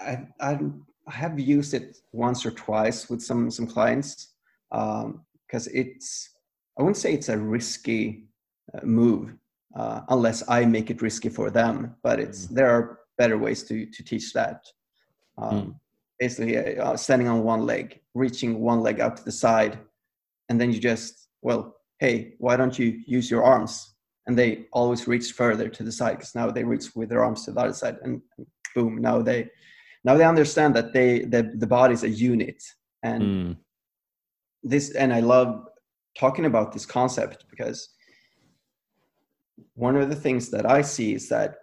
I, I, I, have used it once or twice with some, some clients because um, it's, I wouldn't say it's a risky uh, move uh, unless I make it risky for them, but it's, mm. there are better ways to to teach that. Um, mm. Basically, uh, standing on one leg, reaching one leg out to the side, and then you just well, hey, why don't you use your arms and they always reach further to the side because now they reach with their arms to the other side and boom now they now they understand that they the, the body is a unit and mm. this and i love talking about this concept because one of the things that i see is that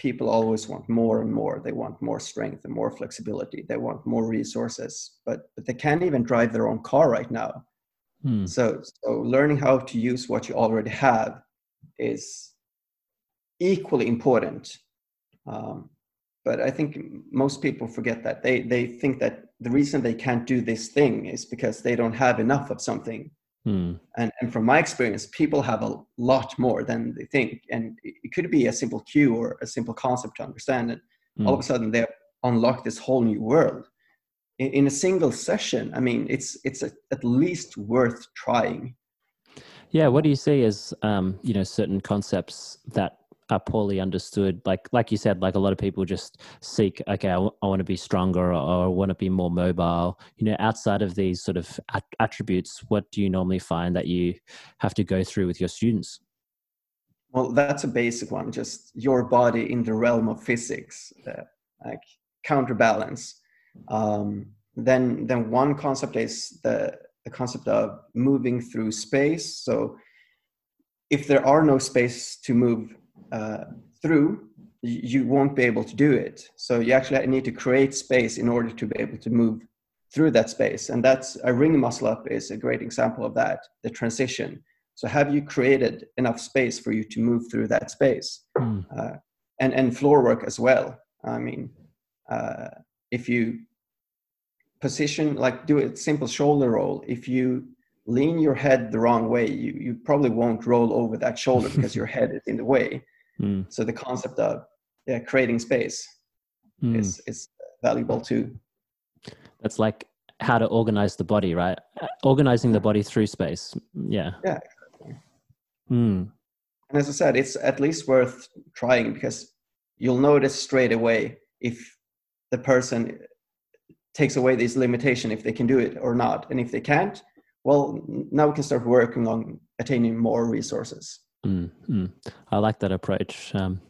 people always want more and more. They want more strength and more flexibility. They want more resources but but they can't even drive their own car right now. Hmm. so so learning how to use what you already have is equally important. Um, but i think most people forget that. They they think that the reason they can't do this thing is because they don't have enough of something Hmm. And, and from my experience, people have a lot more than they think. And it could be a simple cue or a simple concept to understand. And hmm. all of a sudden, they unlock this whole new world. In, in a single session, I mean, it's, it's a, at least worth trying. Yeah, what do you see as um, you know certain concepts that are poorly understood. Like like you said like a lot of people just seek okay I, w- I want to be stronger or, or I want to be more mobile. You know outside of these sort of at- attributes what do you normally find that you have to go through with your students? Well that's a basic one just your body in the realm of physics uh, like counterbalance. Um, then then one concept is the the concept of moving through space. So if there are no space to move uh, through, you won't be able to do it. So you actually need to create space in order to be able to move through that space. And that's a ring muscle up is a great example of that, the transition. So have you created enough space for you to move through that space? Mm. Uh, and, and floor work as well. I mean, uh, if you position, like do a simple shoulder roll, if you lean your head the wrong way, you, you probably won't roll over that shoulder because your head is in the way. Mm. So the concept of yeah, creating space mm. is is valuable too. That's like how to organize the body, right? Organizing the body through space. Yeah. Yeah. Exactly. Mm. And as I said, it's at least worth trying because you'll notice straight away if the person takes away this limitation if they can do it or not and if they can't well now we can start working on attaining more resources Mm, mm. I like that approach. Um,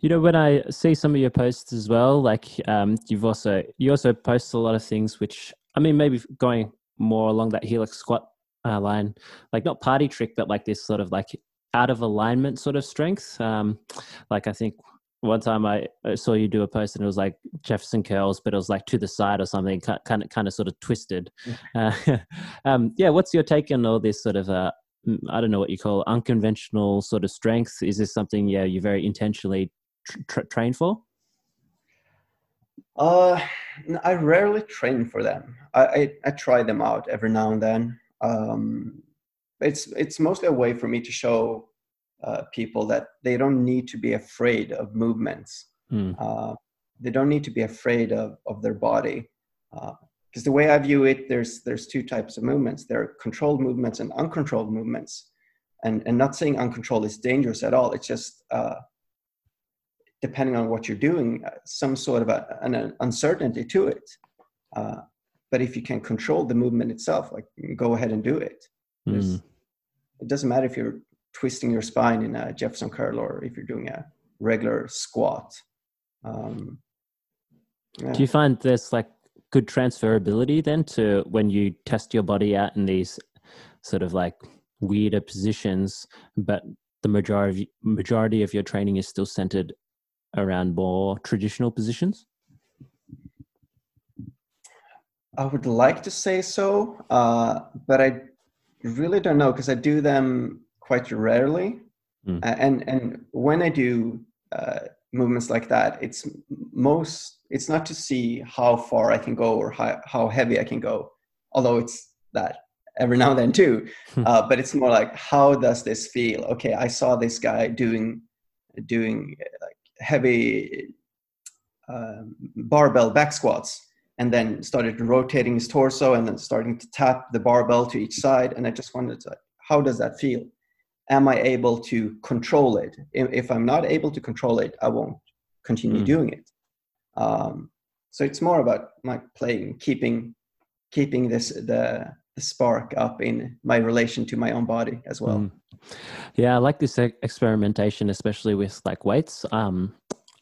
you know, when I see some of your posts as well, like um, you've also you also post a lot of things which I mean maybe going more along that helix squat uh, line, like not party trick, but like this sort of like out of alignment sort of strength. Um, like I think one time I saw you do a post and it was like Jefferson curls, but it was like to the side or something, kind of kind of sort of twisted. Uh, um, yeah, what's your take on all this sort of uh, I don't know what you call unconventional sort of strength? Is this something, yeah, you very intentionally tra- train for? Uh, I rarely train for them. I, I, I try them out every now and then. Um, it's it's mostly a way for me to show uh, people that they don't need to be afraid of movements. Mm. Uh, they don't need to be afraid of of their body. Uh, because the way I view it, there's there's two types of movements. There are controlled movements and uncontrolled movements, and and not saying uncontrolled is dangerous at all. It's just uh, depending on what you're doing, uh, some sort of a, an uncertainty to it. Uh, but if you can control the movement itself, like go ahead and do it. Mm. It doesn't matter if you're twisting your spine in a Jefferson curl or if you're doing a regular squat. Um, yeah. Do you find this like good transferability then to when you test your body out in these sort of like weirder positions, but the majority majority of your training is still centered around more traditional positions? I would like to say so, uh, but I really don't know because I do them quite rarely, mm. and and when I do uh, movements like that, it's most it's not to see how far I can go or how, how heavy I can go, although it's that every now and then too. Hmm. uh, but it's more like, how does this feel? Okay, I saw this guy doing doing like heavy um, barbell back squats, and then started rotating his torso, and then starting to tap the barbell to each side. And I just wondered, like, how does that feel? Am I able to control it? If, I'm not able to control it, I won't continue mm. doing it. Um, so it's more about like playing, keeping, keeping this the the spark up in my relation to my own body as well. Mm. Yeah, I like this experimentation, especially with like weights. Um,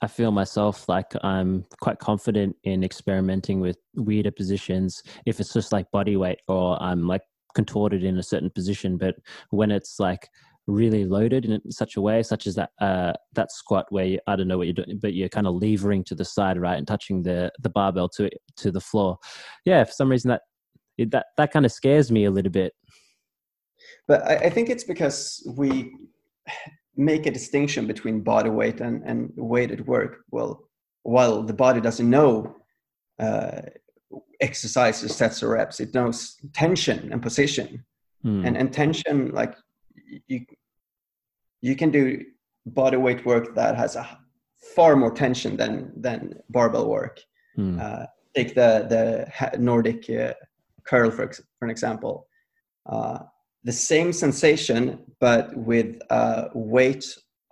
I feel myself like I'm quite confident in experimenting with weirder positions if it's just like body weight or I'm like contorted in a certain position. But when it's like really loaded in such a way, such as that uh, that squat where you, I don't know what you're doing, but you're kind of levering to the side, right, and touching the the barbell to to the floor. Yeah, for some reason that that that kind of scares me a little bit. But I, I think it's because we make a distinction between body weight and, and weighted work. Well, while the body doesn't know uh, exercises, sets or reps, it knows tension and position. Mm. And, and tension, like you, you can do body weight work that has a far more tension than than barbell work. Mm. Uh, take the the Nordic uh, curl for, for an example. Uh, the same sensation, but with uh, weight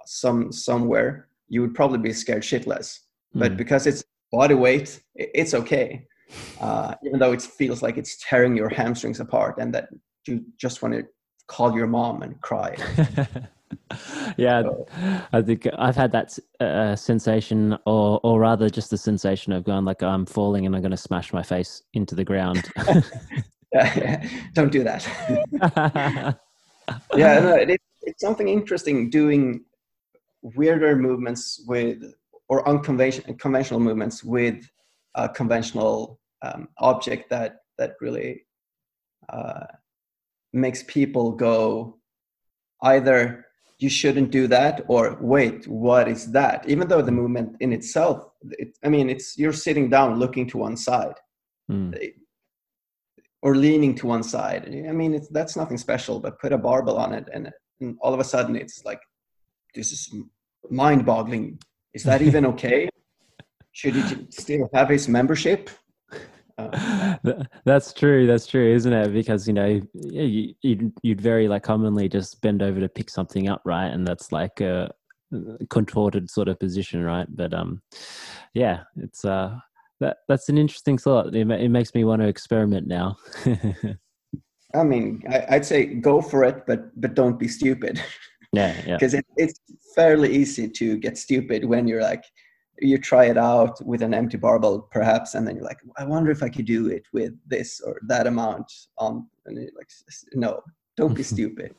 some somewhere, you would probably be scared shitless. Mm. But hmm. because it's body weight, it's okay. Uh, even though it feels like it's tearing your hamstrings apart, and that you just want to call your mom and cry. yeah, so. I think I've had that uh, sensation, or or rather, just the sensation of going like I'm falling and I'm going to smash my face into the ground. don't do that. yeah, no, it, it's something interesting doing weirder movements with or unconventional conventional movements with a conventional um, object that that really uh, makes people go either you shouldn't do that or wait what is that even though the movement in itself it, i mean it's you're sitting down looking to one side mm or leaning to one side. I mean, it's, that's nothing special, but put a barbell on it, and, and all of a sudden it's like, this is mind boggling. Is that even okay? Should he still have his membership? That's true. That's true, isn't it? Because you know, you, you'd, you'd very like commonly just bend over to pick something up, right? And that's like a contorted sort of position, right? But um, yeah, it's uh, that that's an interesting thought. It, it makes me want to experiment now. I mean, I, would say go for it, but but don't be stupid. Yeah, yeah. Because it, it's fairly easy to get stupid when you're like, you try it out with an empty barbell, perhaps, and then you're like, I wonder if I could do it with this or that amount on. And you're like, no, don't be stupid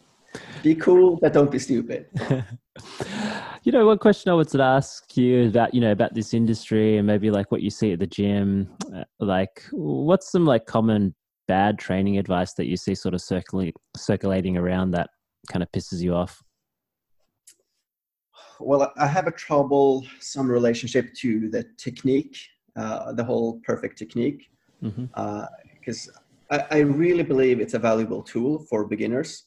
be cool, but don't be stupid. you know, one question I wanted to ask you about, you know, about this industry and maybe like what you see at the gym. Uh, like, what's some like common bad training advice that you see sort of circulating circulating around that kind of pisses you off? Well, I have a trouble some relationship to the technique, uh, the whole perfect technique, because mm-hmm. uh, I, I really believe it's a valuable tool for beginners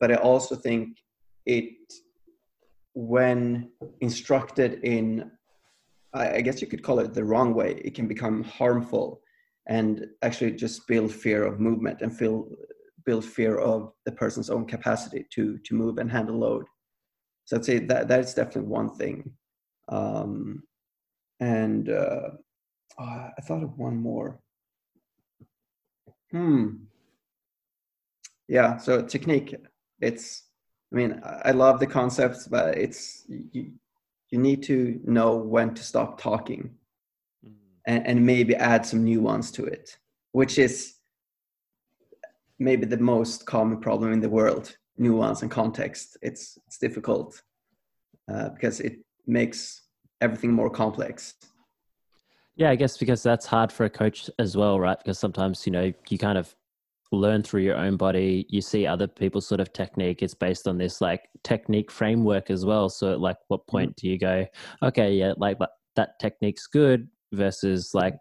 but I also think it, when instructed in, I guess you could call it the wrong way, it can become harmful and actually just build fear of movement and feel build fear of the person's own capacity to to move and handle load. So I'd say that that is definitely one thing. Um, and uh, oh, I thought of one more. Hmm. Yeah. So technique it's i mean i love the concepts but it's you, you need to know when to stop talking mm. and, and maybe add some nuance to it which is maybe the most common problem in the world nuance and context it's it's difficult uh, because it makes everything more complex. Yeah i guess because that's hard for a coach as well right? Because sometimes you know you kind of learn through your own body you see other people's sort of technique it's based on this like technique framework as well. So at like what mm. point do you go okay yeah like that technique's good versus like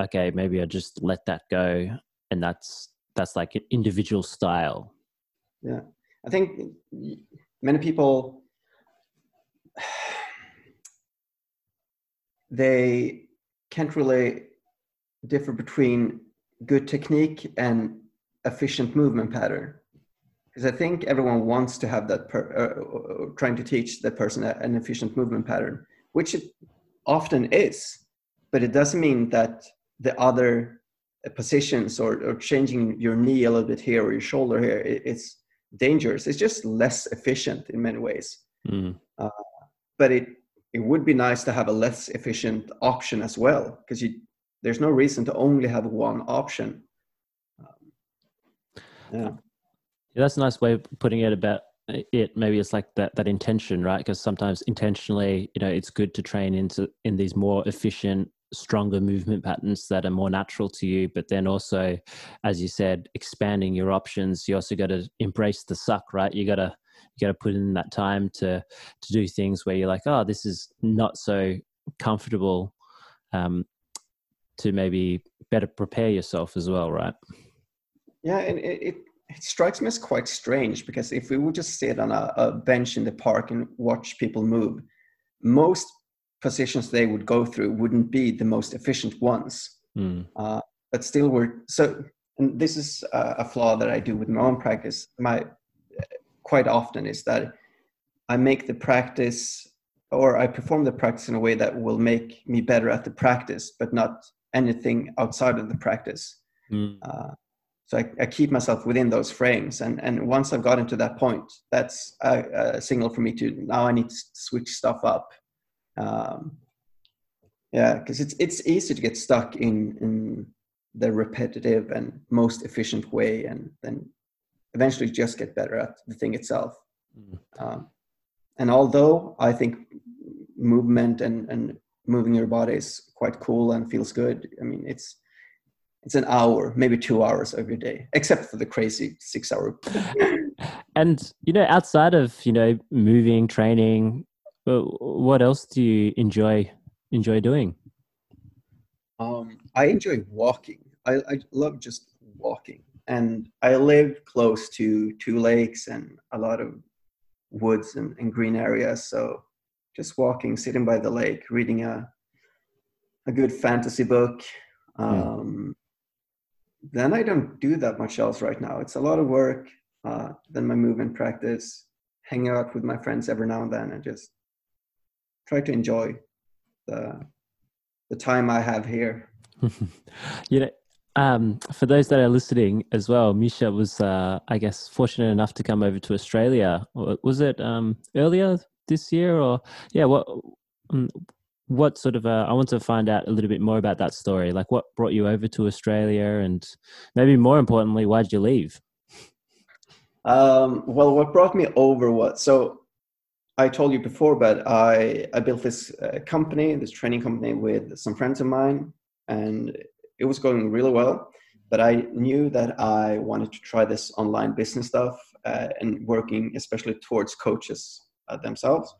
okay maybe i just let that go and that's that's like an individual style yeah. I think many people they can't really differ between good technique and efficient movement pattern. Because i think everyone wants to have that per, uh, uh, trying to teach that person an efficient movement pattern which it often is. But it doesn't mean that the other positions or, or changing your knee a little bit here or your shoulder here it, it's dangerous it's just less efficient in many ways Mm. uh, but it it would be nice to have a less efficient option as well because you there's no reason to only have one option um, yeah Yeah, that's a nice way of putting it about it. Maybe it's like that that intention, right? Because sometimes intentionally, you know, it's good to train into in these more efficient, stronger movement patterns that are more natural to you. But then also, as you said, expanding your options. You also got to embrace the suck, right? You got to you got to put in that time to to do things where you're like, oh, this is not so comfortable. Um, to maybe better prepare yourself as well, right? Yeah, and it, it, it strikes me as quite strange because if we would just sit on a, a bench in the park and watch people move, most positions they would go through wouldn't be the most efficient ones. Mm. Uh, but still, we're so. And this is a, a flaw that I do with my own practice. My quite often is that I make the practice or I perform the practice in a way that will make me better at the practice, but not anything outside of the practice. Mm. Uh, so I, I, keep myself within those frames, and and once I've gotten to that point, that's a, a signal for me to now I need to switch stuff up. Um, yeah, because it's it's easy to get stuck in in the repetitive and most efficient way, and then eventually just get better at the thing itself. Mm. Um, and although I think movement and and moving your body is quite cool and feels good, I mean it's it's an hour, maybe two hours every day, except for the crazy six hour. and you know, outside of you know moving, training, what else do you enjoy enjoy doing? Um, I enjoy walking. I, I love just walking, and I live close to two lakes and a lot of woods and, and green areas. So just walking, sitting by the lake, reading a a good fantasy book. Um, then I don't do that much else right now. It's a lot of work. Uh, then my movement practice, hang out with my friends every now and then, and just try to enjoy the the time I have here. you know, um, for those that are listening as well, Micha was, uh, I guess, fortunate enough to come over to Australia. Was it um, earlier this year, or yeah? What um, what sort of uh, i want to find out a little bit more about that story like what brought you over to australia and maybe more importantly why did you leave um, well what brought me over was so i told you before but i i built this uh, company this training company with some friends of mine and it was going really well but i knew that i wanted to try this online business stuff uh, and working especially towards coaches uh, themselves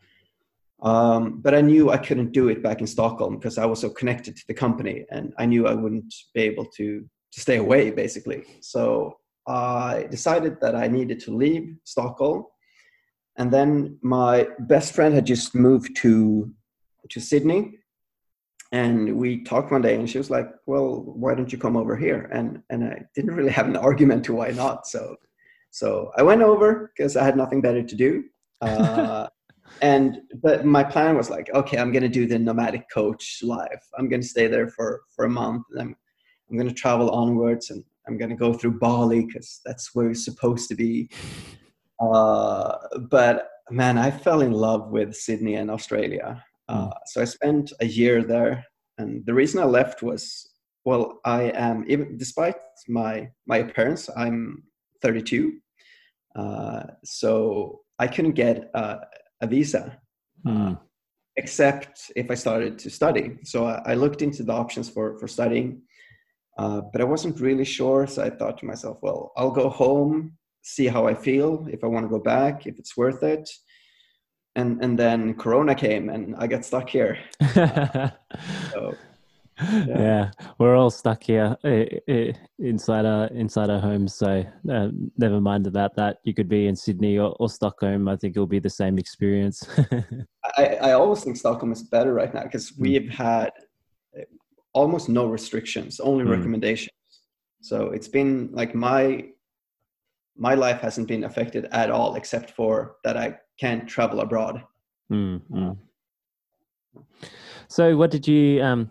um, but I knew I couldn't do it back in Stockholm because I was so connected to the company, and I knew I wouldn't be able to to stay away basically. So I decided that I needed to leave Stockholm, and then my best friend had just moved to to Sydney, and we talked one day, and she was like, "Well, why don't you come over here?" And and I didn't really have an argument to why not. So so I went over because I had nothing better to do. Uh, and but my plan was like okay i'm going to do the nomadic coach life i'm going to stay there for for a month and i'm i'm going to travel onwards and i'm going to go through bali because that's where it's supposed to be uh, but man i fell in love with sydney and australia uh, mm. so i spent a year there and the reason i left was well i am even despite my my appearance i'm 32 uh, so i couldn't get uh, a visa, mm. except if I started to study. So I, I looked into the options for for studying, uh, but I wasn't really sure. So I thought to myself, well, I'll go home, see how I feel, if I want to go back, if it's worth it. And and then Corona came, and I got stuck here. so yeah. yeah. we're all stuck here inside our inside our homes. So uh, never mind about that. You could be in Sydney or, or Stockholm. I think it'll be the same experience. I, I always think Stockholm is better right now because hmm. we've had uh, almost no restrictions, only mm. recommendations. So it's been like my my life hasn't been affected at all, except for that I can't travel abroad. Mm, mm. So, what did you um,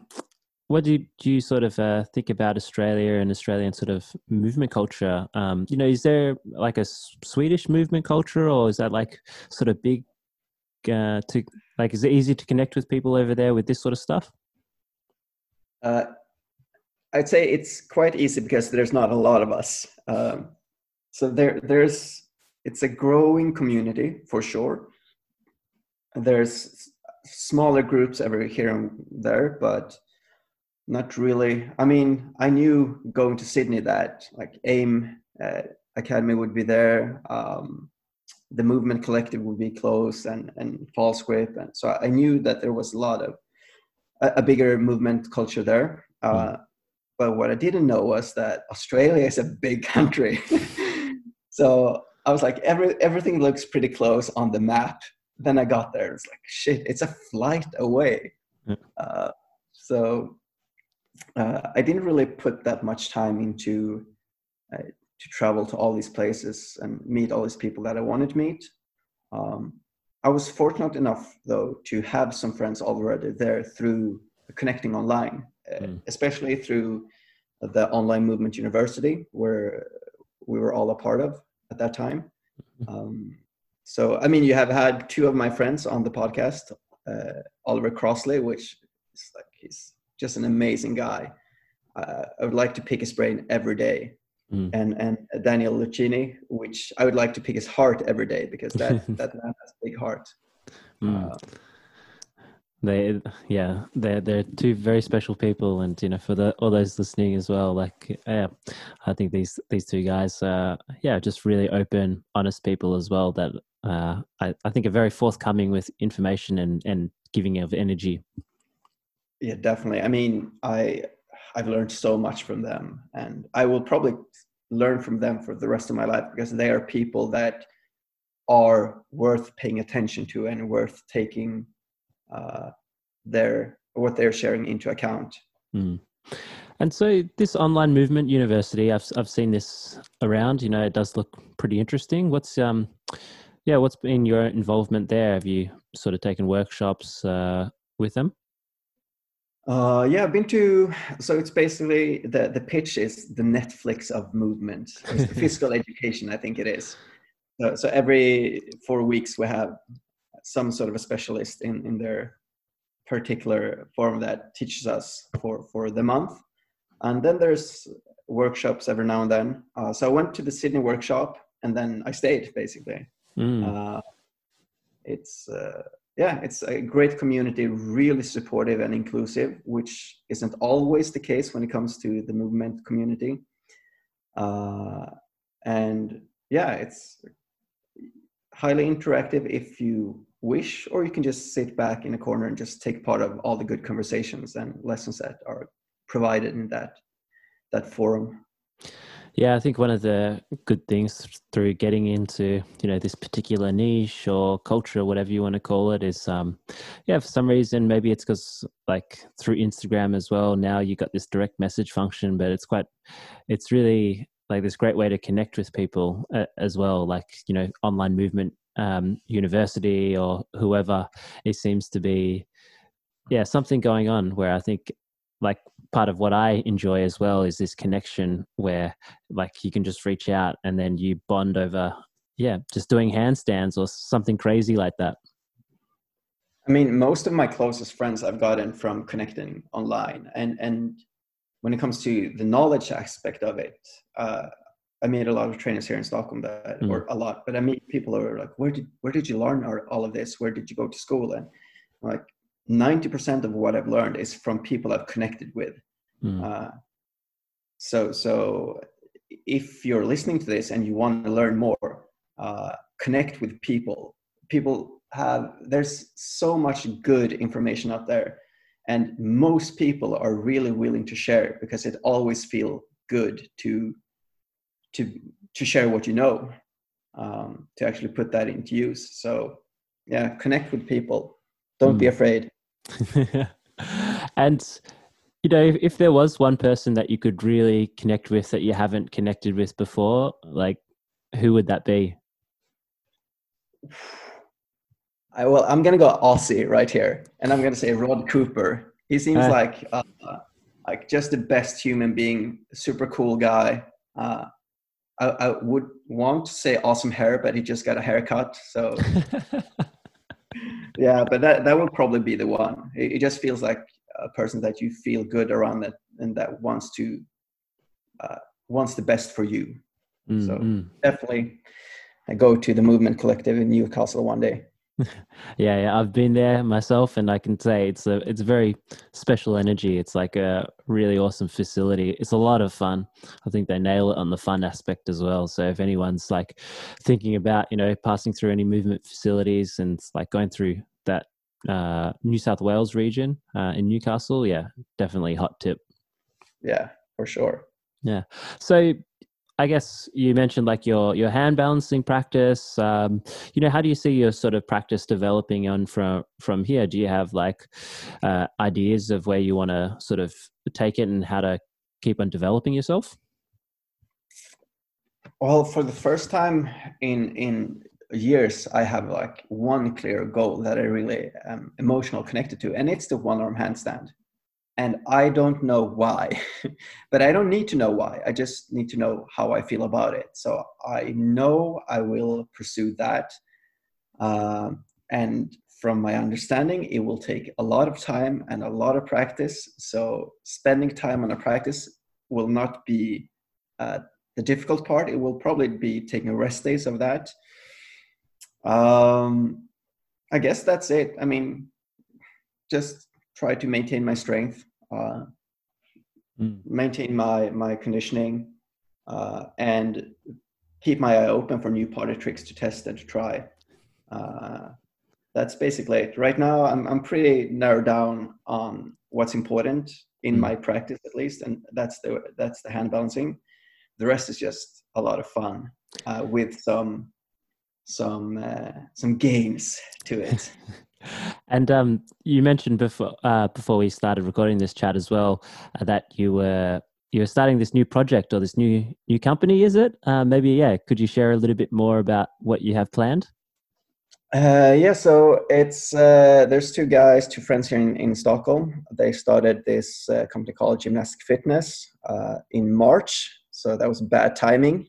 what do you, you sort of uh, think about Australia and Australian sort of movement culture? Um, you know, is there like a Swedish movement culture, or is that like sort of big uh, to like? Is it easy to connect with people over there with this sort of stuff? Uh, I'd say it's quite easy because there's not a lot of us. Um, so there, there's it's a growing community for sure. There's smaller groups every here and there, but not really. I mean, I knew going to Sydney that like AIM uh, Academy would be there. Um, the movement collective would be close and and false grip and so i knew that there was a lot of a, a bigger movement culture there uh, mm. but what i didn't know was that australia is a big country so i was like every everything looks pretty close on the map then i got there it's like shit it's a flight away mm. uh, so uh, I didn't really put that much time into uh, to travel to all these places and meet all these people that I wanted to meet. Um, I was fortunate enough, though, to have some friends already there through connecting online, mm. especially through the Online Movement University, where we were all a part of at that time. Mm-hmm. Um, so, I mean, you have had two of my friends on the podcast, uh, Oliver Crossley, which is like he's just an amazing guy. Uh, I would like to pick his brain every day. Mm. And and Daniel Lucchini, which I would like to pick his heart every day because that that man has a big heart. Mm. Uh, they yeah they're they're two very special people and you know for the all those listening as well like yeah i think these these two guys uh yeah just really open honest people as well that uh i, I think are very forthcoming with information and and giving of energy. Yeah definitely. I mean i i've learned so much from them and i will probably learn from them for the rest of my life because they are people that are worth paying attention to and worth taking uh, their what they're sharing into account mm. and so this online movement university i've i've seen this around you know it does look pretty interesting what's um yeah what's been your involvement there have you sort of taken workshops uh, with them uh, yeah, I've been to. So it's basically the the pitch is the Netflix of movement. It's physical education, I think it is. So, so every four weeks we have some sort of a specialist in in their particular form that teaches us for for the month, and then there's workshops every now and then. Uh, so I went to the Sydney workshop and then I stayed basically. Mm. Uh, it's uh, yeah, it's a great community, really supportive and inclusive, which isn't always the case when it comes to the movement community. Uh, and yeah, it's highly interactive if you wish, or you can just sit back in a corner and just take part of all the good conversations and lessons that are provided in that that forum. Yeah, I think one of the good things through getting into you know this particular niche or culture, whatever you want to call it, is um, yeah, for some reason maybe it's because like through Instagram as well. Now you got this direct message function, but it's quite, it's really like this great way to connect with people uh, as well. Like you know, online movement um, university or whoever, it seems to be yeah something going on where I think like part of what I enjoy as well is this connection where like you can just reach out and then you bond over yeah just doing handstands or something crazy like that. I mean most of my closest friends i've gotten from connecting online and and when it comes to the knowledge aspect of it uh, i meet a lot of trainers here in stockholm that mm. or a lot but i meet people who are like where did where did you learn all of this where did you go to school and I'm like 90% of what I've learned is from people I've connected with. Mm. Uh, so, so if you're listening to this and you want to learn more, uh, connect with people. People have, there's so much good information out there. And most people are really willing to share it because it always feels good to, to, to share what you know, um, to actually put that into use. So yeah, connect with people. Don't mm. be afraid. and you know, if, if, there was one person that you could really connect with that you haven't connected with before, like who would that be? I, well, I'm gonna go Aussie right here, and I'm gonna say Rod Cooper. He seems uh, like uh, like just the best human being, super cool guy. Uh, I, I would want to say awesome hair, but he just got a haircut. So yeah, but that that will probably be the one. It, it, just feels like a person that you feel good around that and that wants to uh, wants the best for you. Mm-hmm. So definitely, I go to the Movement Collective in Newcastle one day. yeah, yeah, I've been there myself, and I can say it's a it's a very special energy. It's like a really awesome facility. It's a lot of fun. I think they nail it on the fun aspect as well. So if anyone's like thinking about you know passing through any movement facilities and like going through that uh, New South Wales region uh, in Newcastle, yeah, definitely hot tip. Yeah, for sure. Yeah. So I guess you mentioned like your your hand balancing practice. Um, you know, how do you see your sort of practice developing on from from here? Do you have like uh, ideas of where you want to sort of take it and how to keep on developing yourself? Well, for the first time in in years, I have like one clear goal that I really am emotional connected to, and it's the one arm handstand and I don't know why, but I don't need to know why. I just need to know how I feel about it. So I know I will pursue that. Um, and from my understanding, it will take a lot of time and a lot of practice. So spending time on a practice will not be uh, the difficult part. It will probably be taking rest days of that. Um, I guess that's it. I mean, just try to maintain my strength, uh, mm. maintain my my conditioning, uh, and keep my eye open for new party tricks to test and to try. Uh, that's basically it. Right now, I'm I'm pretty narrowed down on what's important in mm. my practice, at least, and that's the that's the hand balancing. The rest is just a lot of fun uh, with some some uh, some games to it. And um, you mentioned before uh, before we started recording this chat as well uh, that you were you were starting this new project or this new new company. Is it? Uh, maybe yeah. Could you share a little bit more about what you have planned? Uh, yeah, so it's uh, there's two guys, two friends here in, in Stockholm. They started this uh, company called Gymnastic Fitness uh, in March, so that was bad timing.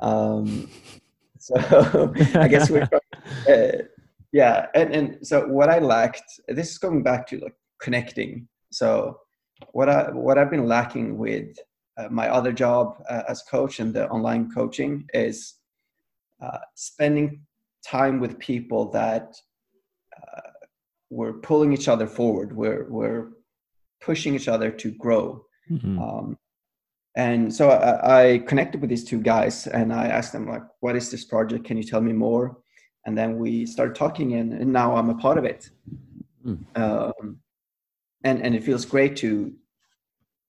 Um, so I guess we're uh, yeah and, and so what i lacked this is going back to like connecting. So what i what i've been lacking with uh, my other job uh, as coach and the online coaching is uh, spending time with people that uh, we're pulling each other forward. We're we're pushing each other to grow. Mm-hmm. um, and so I, I connected with these two guys and i asked them like what is this project? Can you tell me more and then we started talking and, and now i'm a part of it mm. um, and and it feels great to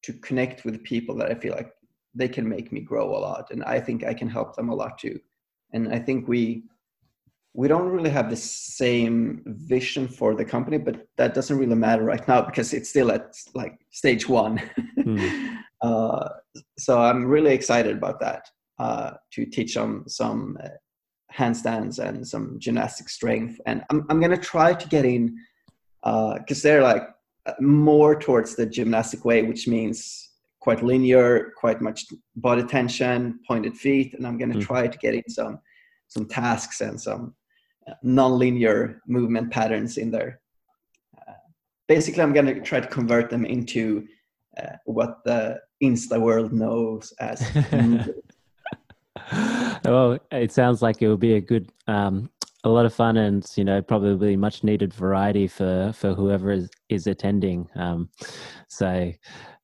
to connect with people that i feel like they can make me grow a lot and i think i can help them a lot too and i think we we don't really have the same vision for the company but that doesn't really matter right now because it's still at like stage one mm. uh, so i'm really excited about that uh, to teach them some uh, handstands and some gymnastic strength. And I'm, I'm going to try to get in because uh, they're like more towards the gymnastic way, which means quite linear, quite much body tension, pointed feet. And I'm going to mm. try to get in some, some tasks and some uh, non-linear movement patterns in there. Uh, basically, I'm going to try to convert them into uh, what the Insta world knows as well, it sounds like it will be a good, um, a lot of fun, and you know, probably much needed variety for for whoever is is attending. Um, so,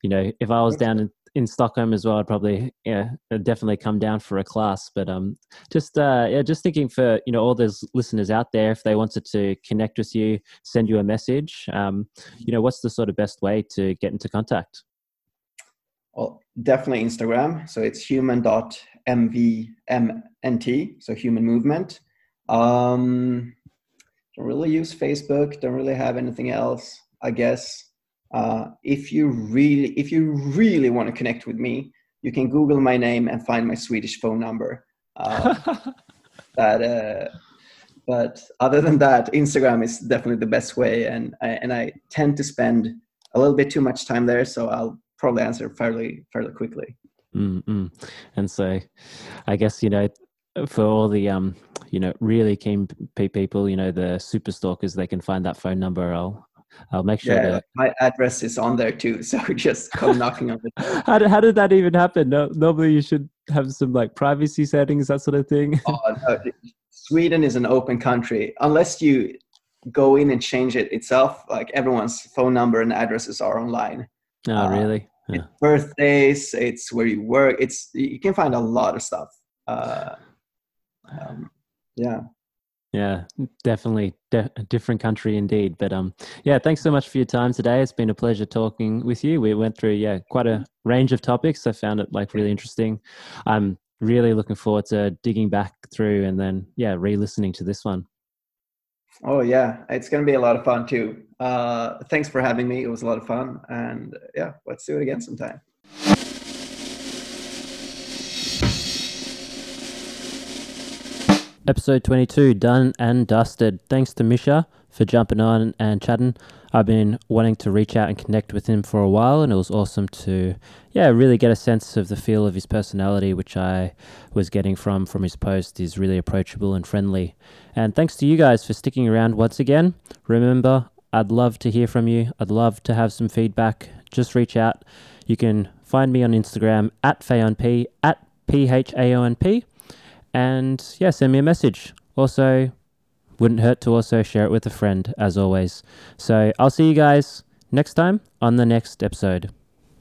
you know, if I was down in, in Stockholm as well, I'd probably yeah definitely come down for a class. But um, just uh, yeah, just thinking for you know all those listeners out there, if they wanted to connect with you, send you a message, um, you know, what's the sort of best way to get into contact? Well, definitely Instagram. So it's human.mvmnt, so human movement. Um, don't really use Facebook. Don't really have anything else. I guess uh, if you really, if you really want to connect with me, you can Google my name and find my Swedish phone number. Uh, that, uh, but other than that, Instagram is definitely the best way, and I, and I tend to spend a little bit too much time there. So I'll probably answer fairly fairly quickly. Mm-mm. And so, I guess you know, for all the um, you know, really keen p- people, you know, the super stalkers, they can find that phone number. I'll I'll make sure. Yeah, to... my address is on there too, so just come knocking on the door. How did, how did that even happen? No, normally you should have some like privacy settings, that sort of thing. oh, no. Sweden is an open country. Unless you go in and change it itself, like everyone's phone number and addresses are online. Oh, uh, really? Yeah. It's birthdays. It's where you work. It's you can find a lot of stuff. Uh, um, yeah yeah definitely De- a different country indeed but um yeah thanks so much for your time today it's been a pleasure talking with you we went through yeah quite a range of topics i found it like really interesting i'm really looking forward to digging back through and then yeah re-listening to this one oh yeah. It's going to be a lot of fun too. Uh thanks for having me. It was a lot of fun. And yeah let's do it again sometime. Episode 22 done and dusted. Thanks to Micha for jumping on and chatting. I've been wanting to reach out and connect with him for a while, and it was awesome to, yeah, really get a sense of the feel of his personality, which I was getting from from his post. He's really approachable and friendly. And thanks to you guys for sticking around once again. Remember, I'd love to hear from you. I'd love to have some feedback. Just reach out. You can find me on Instagram at Phaonp at P H A O N P and yeah, send me a message. Also, wouldn't hurt to also share it with a friend, as always. So I'll see you guys next time on the next episode.